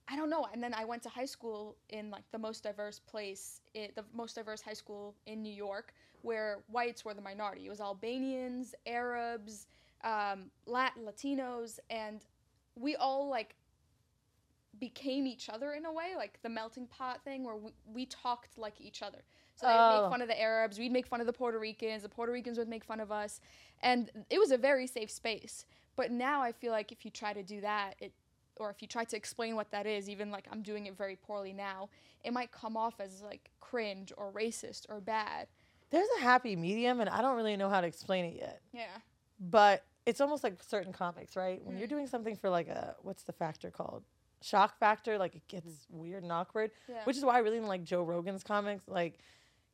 I don't know. And then I went to high school in like the most diverse place, i the most diverse high school in New York, where whites were the minority. It was Albanians, Arabs, um, Lat- Latinos, and we all like became each other in a way, like the melting pot thing, where we, we talked like each other. So they'd Oh. make fun of the Arabs, we'd make fun of the Puerto Ricans, the Puerto Ricans would make fun of us, and it was a very safe space. But now I feel like if you try to do that, it or if you try to explain what that is, even like I'm doing it very poorly now, it might come off as like cringe or racist or bad. There's a happy medium, and I don't really know how to explain it yet. Yeah. But it's almost like certain comics, right? When Mm. you're doing something for like a what's the factor called? Shock factor, like it gets weird and awkward. Yeah. Which is why I really like Joe Rogan's comics, like,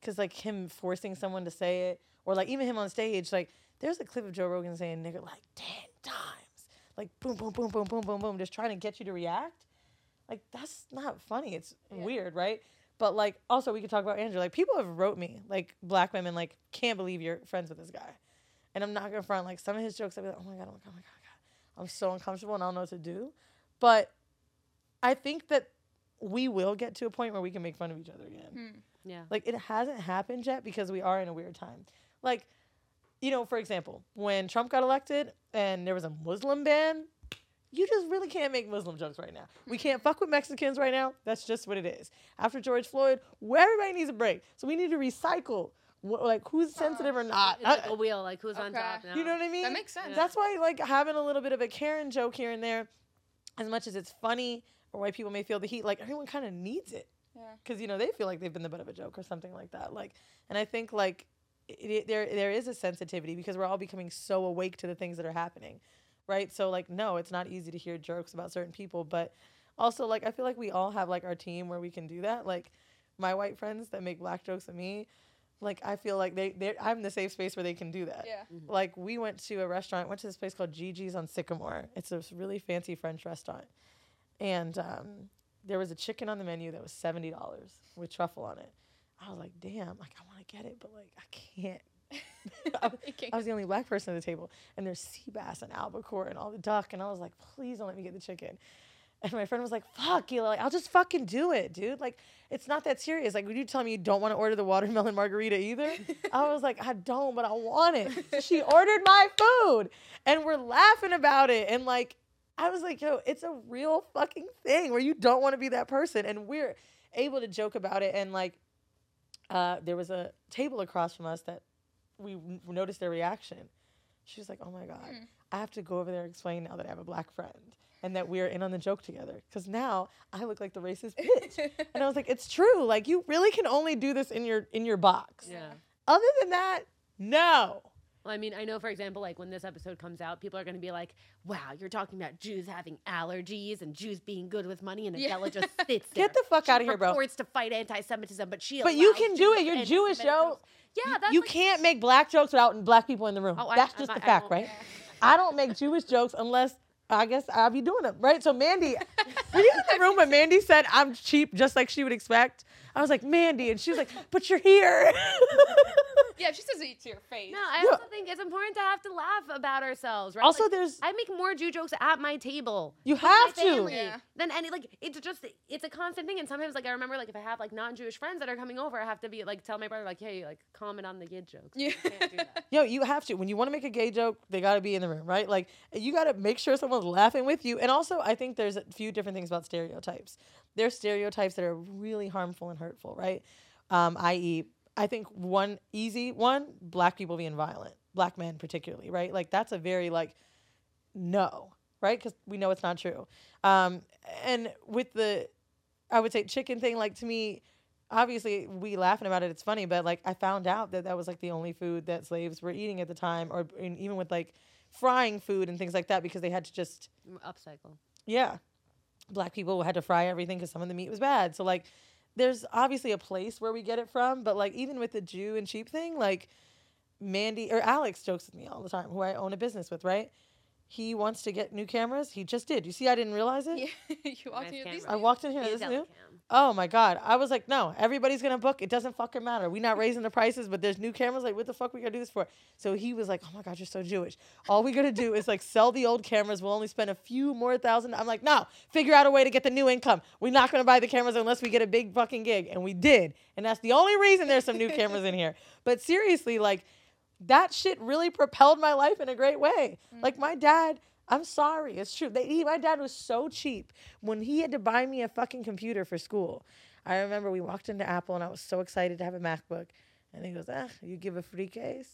cause like him forcing someone to say it, or like even him on stage, like there's a clip of Joe Rogan saying "nigger" like ten times, like boom, boom, boom, boom, boom, boom, boom, just trying to get you to react. Like that's not funny. It's Yeah. weird, right? But like also we could talk about Andrew. Like people have wrote me, like black women, like can't believe you're friends with this guy, and I'm not gonna front. Like some of his jokes, I'd be like, oh my god, oh my god, oh my god, oh my god. I'm so uncomfortable and I don't know what to do. But I think that we will get to a point where we can make fun of each other again. Hmm. Yeah. Like it hasn't happened yet because we are in a weird time. Like, you know, for example, when Trump got elected and there was a Muslim ban, you just really can't make Muslim jokes right now. We can't fuck with Mexicans right now. That's just what it is. After George Floyd, where everybody needs a break. So we need to recycle, wh- like who's oh, sensitive or not. It's like I- a wheel, like who's on top now. you know what I mean? That makes sense. Yeah. That's why like having a little bit of a Karen joke here and there, as much as it's funny or white people may feel the heat, like everyone kind of needs it Yeah. because you know they feel like they've been the butt of a joke or something like that. Like, and I think like it, it, there there is a sensitivity because we're all becoming so awake to the things that are happening, right? So like, no, it's not easy to hear jokes about certain people, but also like I feel like we all have like our team where we can do that. Like my white friends that make black jokes at me, like I feel like they they I'm the safe space where they can do that. Yeah. Like we went to a restaurant, went to this place called Gigi's on Sycamore. It's a really fancy French restaurant, and um, there was a chicken on the menu that was seventy dollars with truffle on it. I was like, damn, like I want to get it, but like I can't. I, I was the only black person at the table, and there's sea bass and albacore and all the duck, and I was like, please don't let me get the chicken. And my friend was like, fuck you, like I'll just fucking do it, dude. Like it's not that serious. Like, would you tell me you don't want to order the watermelon margarita either? I was like, I don't, but I want it. She ordered my food, and we're laughing about it, and like I was like, yo, it's a real fucking thing where you don't want to be that person, and we're able to joke about it, and like uh, there was a table across from us that we n- noticed their reaction. She was like, "Oh my god, Hmm. I have to go over there and explain now that I have a black friend and that we're in on the joke together because now I look like the racist bitch." and I was like, "It's true. Like you really can only do this in your in your box. Yeah. Other than that, no." Well, I mean, I know, for example, like when this episode comes out, people are going to be like, wow, you're talking about Jews having allergies and Jews being good with money, and Yeah. Adela just sits there. Get the fuck She of here, bro. purports to fight anti-Semitism, but she But you can do it. You're Jewish, yo. jokes. Yeah, that's you like, can't make black jokes without black people in the room. Oh, That's I- just I- the I fact, don't- right? I don't make Jewish jokes unless I guess I'll be doing them, right? So Mandy, were you in the room when Mandy said I'm cheap, just like she would expect? I was like Mandy, and she was like, "But you're here." yeah, she says it to your face. No, I Yeah. also think it's important to have to laugh about ourselves, right? also, Like, there's I make more Jew jokes at my table. you with my have to. family Yeah. Than any like it's just it's a constant thing. And sometimes like I remember like if I have like non-Jewish friends that are coming over, I have to be like tell my brother like, hey, like comment on the Yid jokes. Yeah. You can't do that. Yo, you have to. When you want to make a gay joke, they got to be in the room, right? Like, you got to make sure someone's laughing with you. And also, I think there's a few different things about stereotypes. There's stereotypes that are really harmful and hurtful, right? Um, i.e., I think one easy one, black people being violent, black men particularly, right? Like, that's a very, like, no, right? Because we know it's not true. Um, and with the, I would say chicken thing, like, to me, obviously we laughing about it it's funny but like i found out that that was like the only food that slaves were eating at the time or even with like frying food and things like that because they had to just Upcycle. yeah black people had to fry everything because some of the meat was bad. So like there's obviously a place where we get it from but like even with the jew and sheep thing like mandy or alex jokes with me all the time who i own a business with right he wants to get new cameras. He just did. You see, I didn't realize it. Yeah, you walked Nice in these. I walked in here. This is is new. Elicam. Oh my god! I was like, no, everybody's gonna book. It doesn't fucking matter. We're not raising the prices, but there's new cameras. Like, what the fuck we gotta do this for? So he was like, oh my god, you're so Jewish. All we gotta do is like sell the old cameras. We'll only spend a few more thousand. I'm like, no, figure out a way to get the new income. We're not gonna buy the cameras unless we get a big fucking gig, and we did. And that's the only reason there's some new cameras in here. But seriously, like, that shit really propelled my life in a great way. Like my dad. I'm sorry, it's true. They, he, my dad was so cheap when he had to buy me a fucking computer for school. I remember we walked into Apple and I was so excited to have a MacBook. And he goes, ah, you give a free case?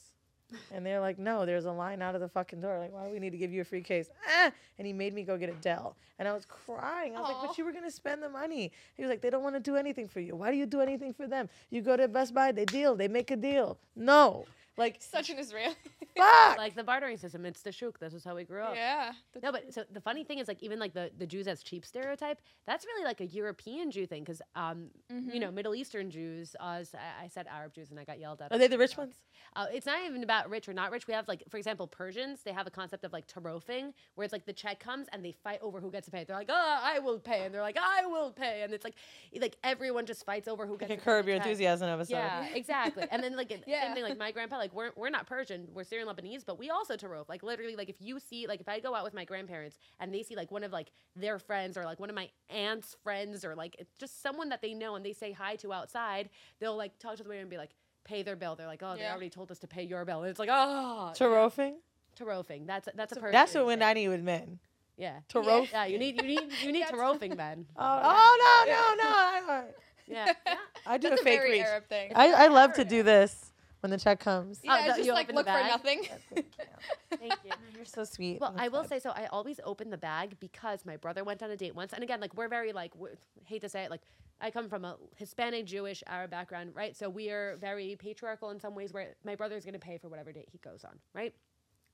And they're like, no, there's a line out of the fucking door. Like, why do we need to give you a free case? Ah! And he made me go get a Dell. And I was crying. I was like, but you were going to spend the money. He was like, they don't want to do anything for you. Why do you do anything for them? You go to Best Buy, they deal, they make a deal. No. Like, Such an Israeli. fuck. Like the bartering system, it's the shuk. This is how we grew up. yeah. that's- No, but so the funny thing is, like, even like the, the Jews as cheap stereotype, that's really like a European Jew thing. Cause, um, Mm-hmm. you know, Middle Eastern Jews, uh, s- I I said Arab Jews and I got yelled at. Are they the rich ones? Uh, it's not even about rich or not rich. We have like, for example, Persians. They have a concept of like tarofing, where it's like the check comes and they fight over who gets to pay. They're like, oh, I will pay, and they're like, I will pay, and it's like, like everyone just fights over who Like gets a to pay curb the your check. enthusiasm of a sudden. Yeah, exactly. And then like Yeah. same thing, like my grandpa, like we're we're not Persian, we're Syrian Lebanese, but we also tarof. Like literally, like if you see, like if I go out with my grandparents and they see like one of like their friends or like one of my aunt's friends or like it's just someone that they know and they say hi to outside, they'll like talk to the waiter and be like. Pay their bill. They're like, oh, they already told us to pay your bill, and it's like, oh, Tarofing? tarofing. That's that's a Persian. That's what when thing. I need with men. Yeah. Tarof. Yeah, you need you need you need That's- tarofing then. Oh, oh no, no, no. I, Yeah. yeah. I do That's a a fake very reach. Arab thing. I, I love to do this when the check comes. yeah, Oh, it's just you like look for bag? nothing. Thank you. You're so sweet. Well, I will fun. say so. I always open the bag because my brother went on a date once, and again, like we're very like we hate to say it, like I come from a Hispanic, Jewish, Arab background, right? So we are very patriarchal in some ways. Where my brother's going to pay for whatever date he goes on, right?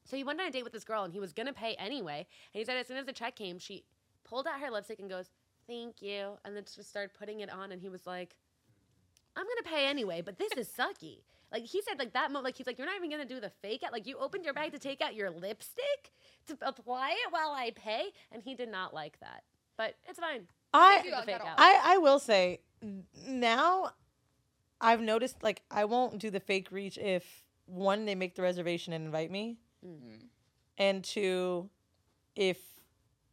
So he went on a date with this girl, and he was going to pay anyway. And he said as soon as the check came, she pulled out her lipstick and goes, "Thank you," and then just started putting it on, and he was like. I'm gonna pay anyway, but this is sucky. Like he said, like that moment, like he's like, you're not even gonna do the fake out. Like you opened your bag to take out your lipstick to apply it while I pay, and he did not like that. But it's fine. I, You fake out. I, I will say now I've noticed like I won't do the fake reach if one, they make the reservation and invite me, Mm. and two, if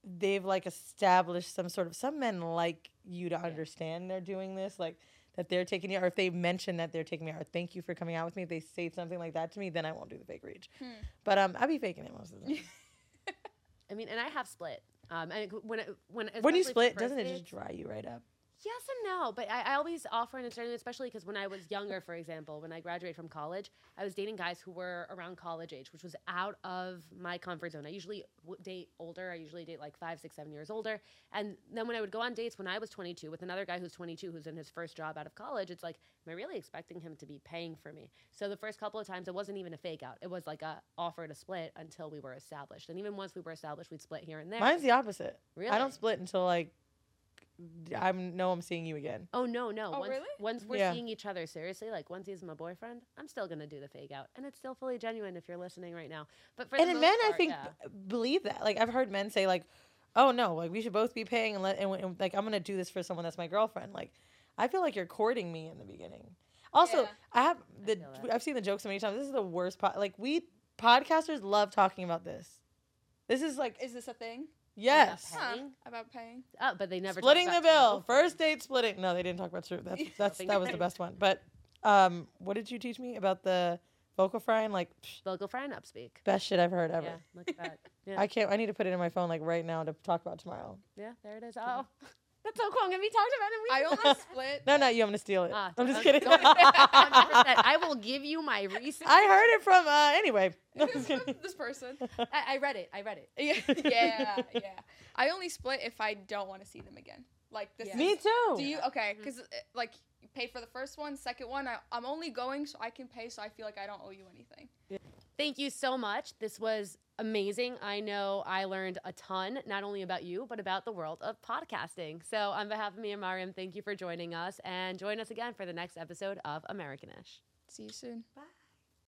they've like established some sort of some men like you to understand they're doing this like that they're taking you or if they mention that they're taking me out or thank you for coming out with me if they say something like that to me then i won't do the fake reach Hmm. but um i'll be faking it most of the time I mean, and I have split. Um, and when it, when when you split doesn't it just dry you right up Yes and no, but I, I always offer an alternative, especially because when I was younger, for example, when I graduated from college, I was dating guys who were around college age, which was out of my comfort zone. I usually w- date older. I usually date like five, six, seven years older. And then when I would go on dates when I was 22 with another guy who's 22 who's in his first job out of college, it's like, am I really expecting him to be paying for me? So the first couple of times, it wasn't even a fake out. It was like a offer to split until we were established. And even once we were established, we'd split here and there. mine's the opposite Really? i don't split until like i know i'm seeing you again Oh no, no. Oh, once, really? once we're Yeah. seeing each other seriously, like once he's my boyfriend, I'm still gonna do the fake out, and it's still fully genuine if you're listening right now. But for and the then most men i think yeah. b- believe that like i've heard men say like oh no like we should both be paying and let and, and, like i'm gonna do this for someone that's my girlfriend like i feel like you're courting me in the beginning also Yeah. i have the feel i've seen the joke so many times this is the worst pod like we podcasters love talking about this this is like Is this a thing? Yes About Paying? Huh, about paying. Oh, but they never talk splitting the bill tarofing. first date splitting no they didn't talk about truth that's that's that was the best one but um what did you teach me about the vocal frying like psh, Vocal fry and upspeak. best shit i've heard ever Yeah, look at that. Yeah, I can't. I need to put it in my phone like right now to talk about tomorrow. yeah, there it is. Oh, that's so cool. Have we talked about it? We I only split. No, not you. I'm gonna steal it. Ah, I'm just uh, kidding. don't- I will give you my recent. I heard it from. Uh, anyway. No, I'm just this, kidding. this person. I, I read it. I read it. Yeah, yeah, yeah. I only split if I don't want to see them again. Like this. Yeah. is- Me too. Do you okay? Because like you pay for the first one, second one. I, I'm only going so I can pay, so I feel like I don't owe you anything. Thank you so much. This was amazing. I know I learned a ton, not only about you, but about the world of podcasting. So, on behalf of me and Mariam, thank you for joining us and join us again for the next episode of Americanish. See you soon. Bye.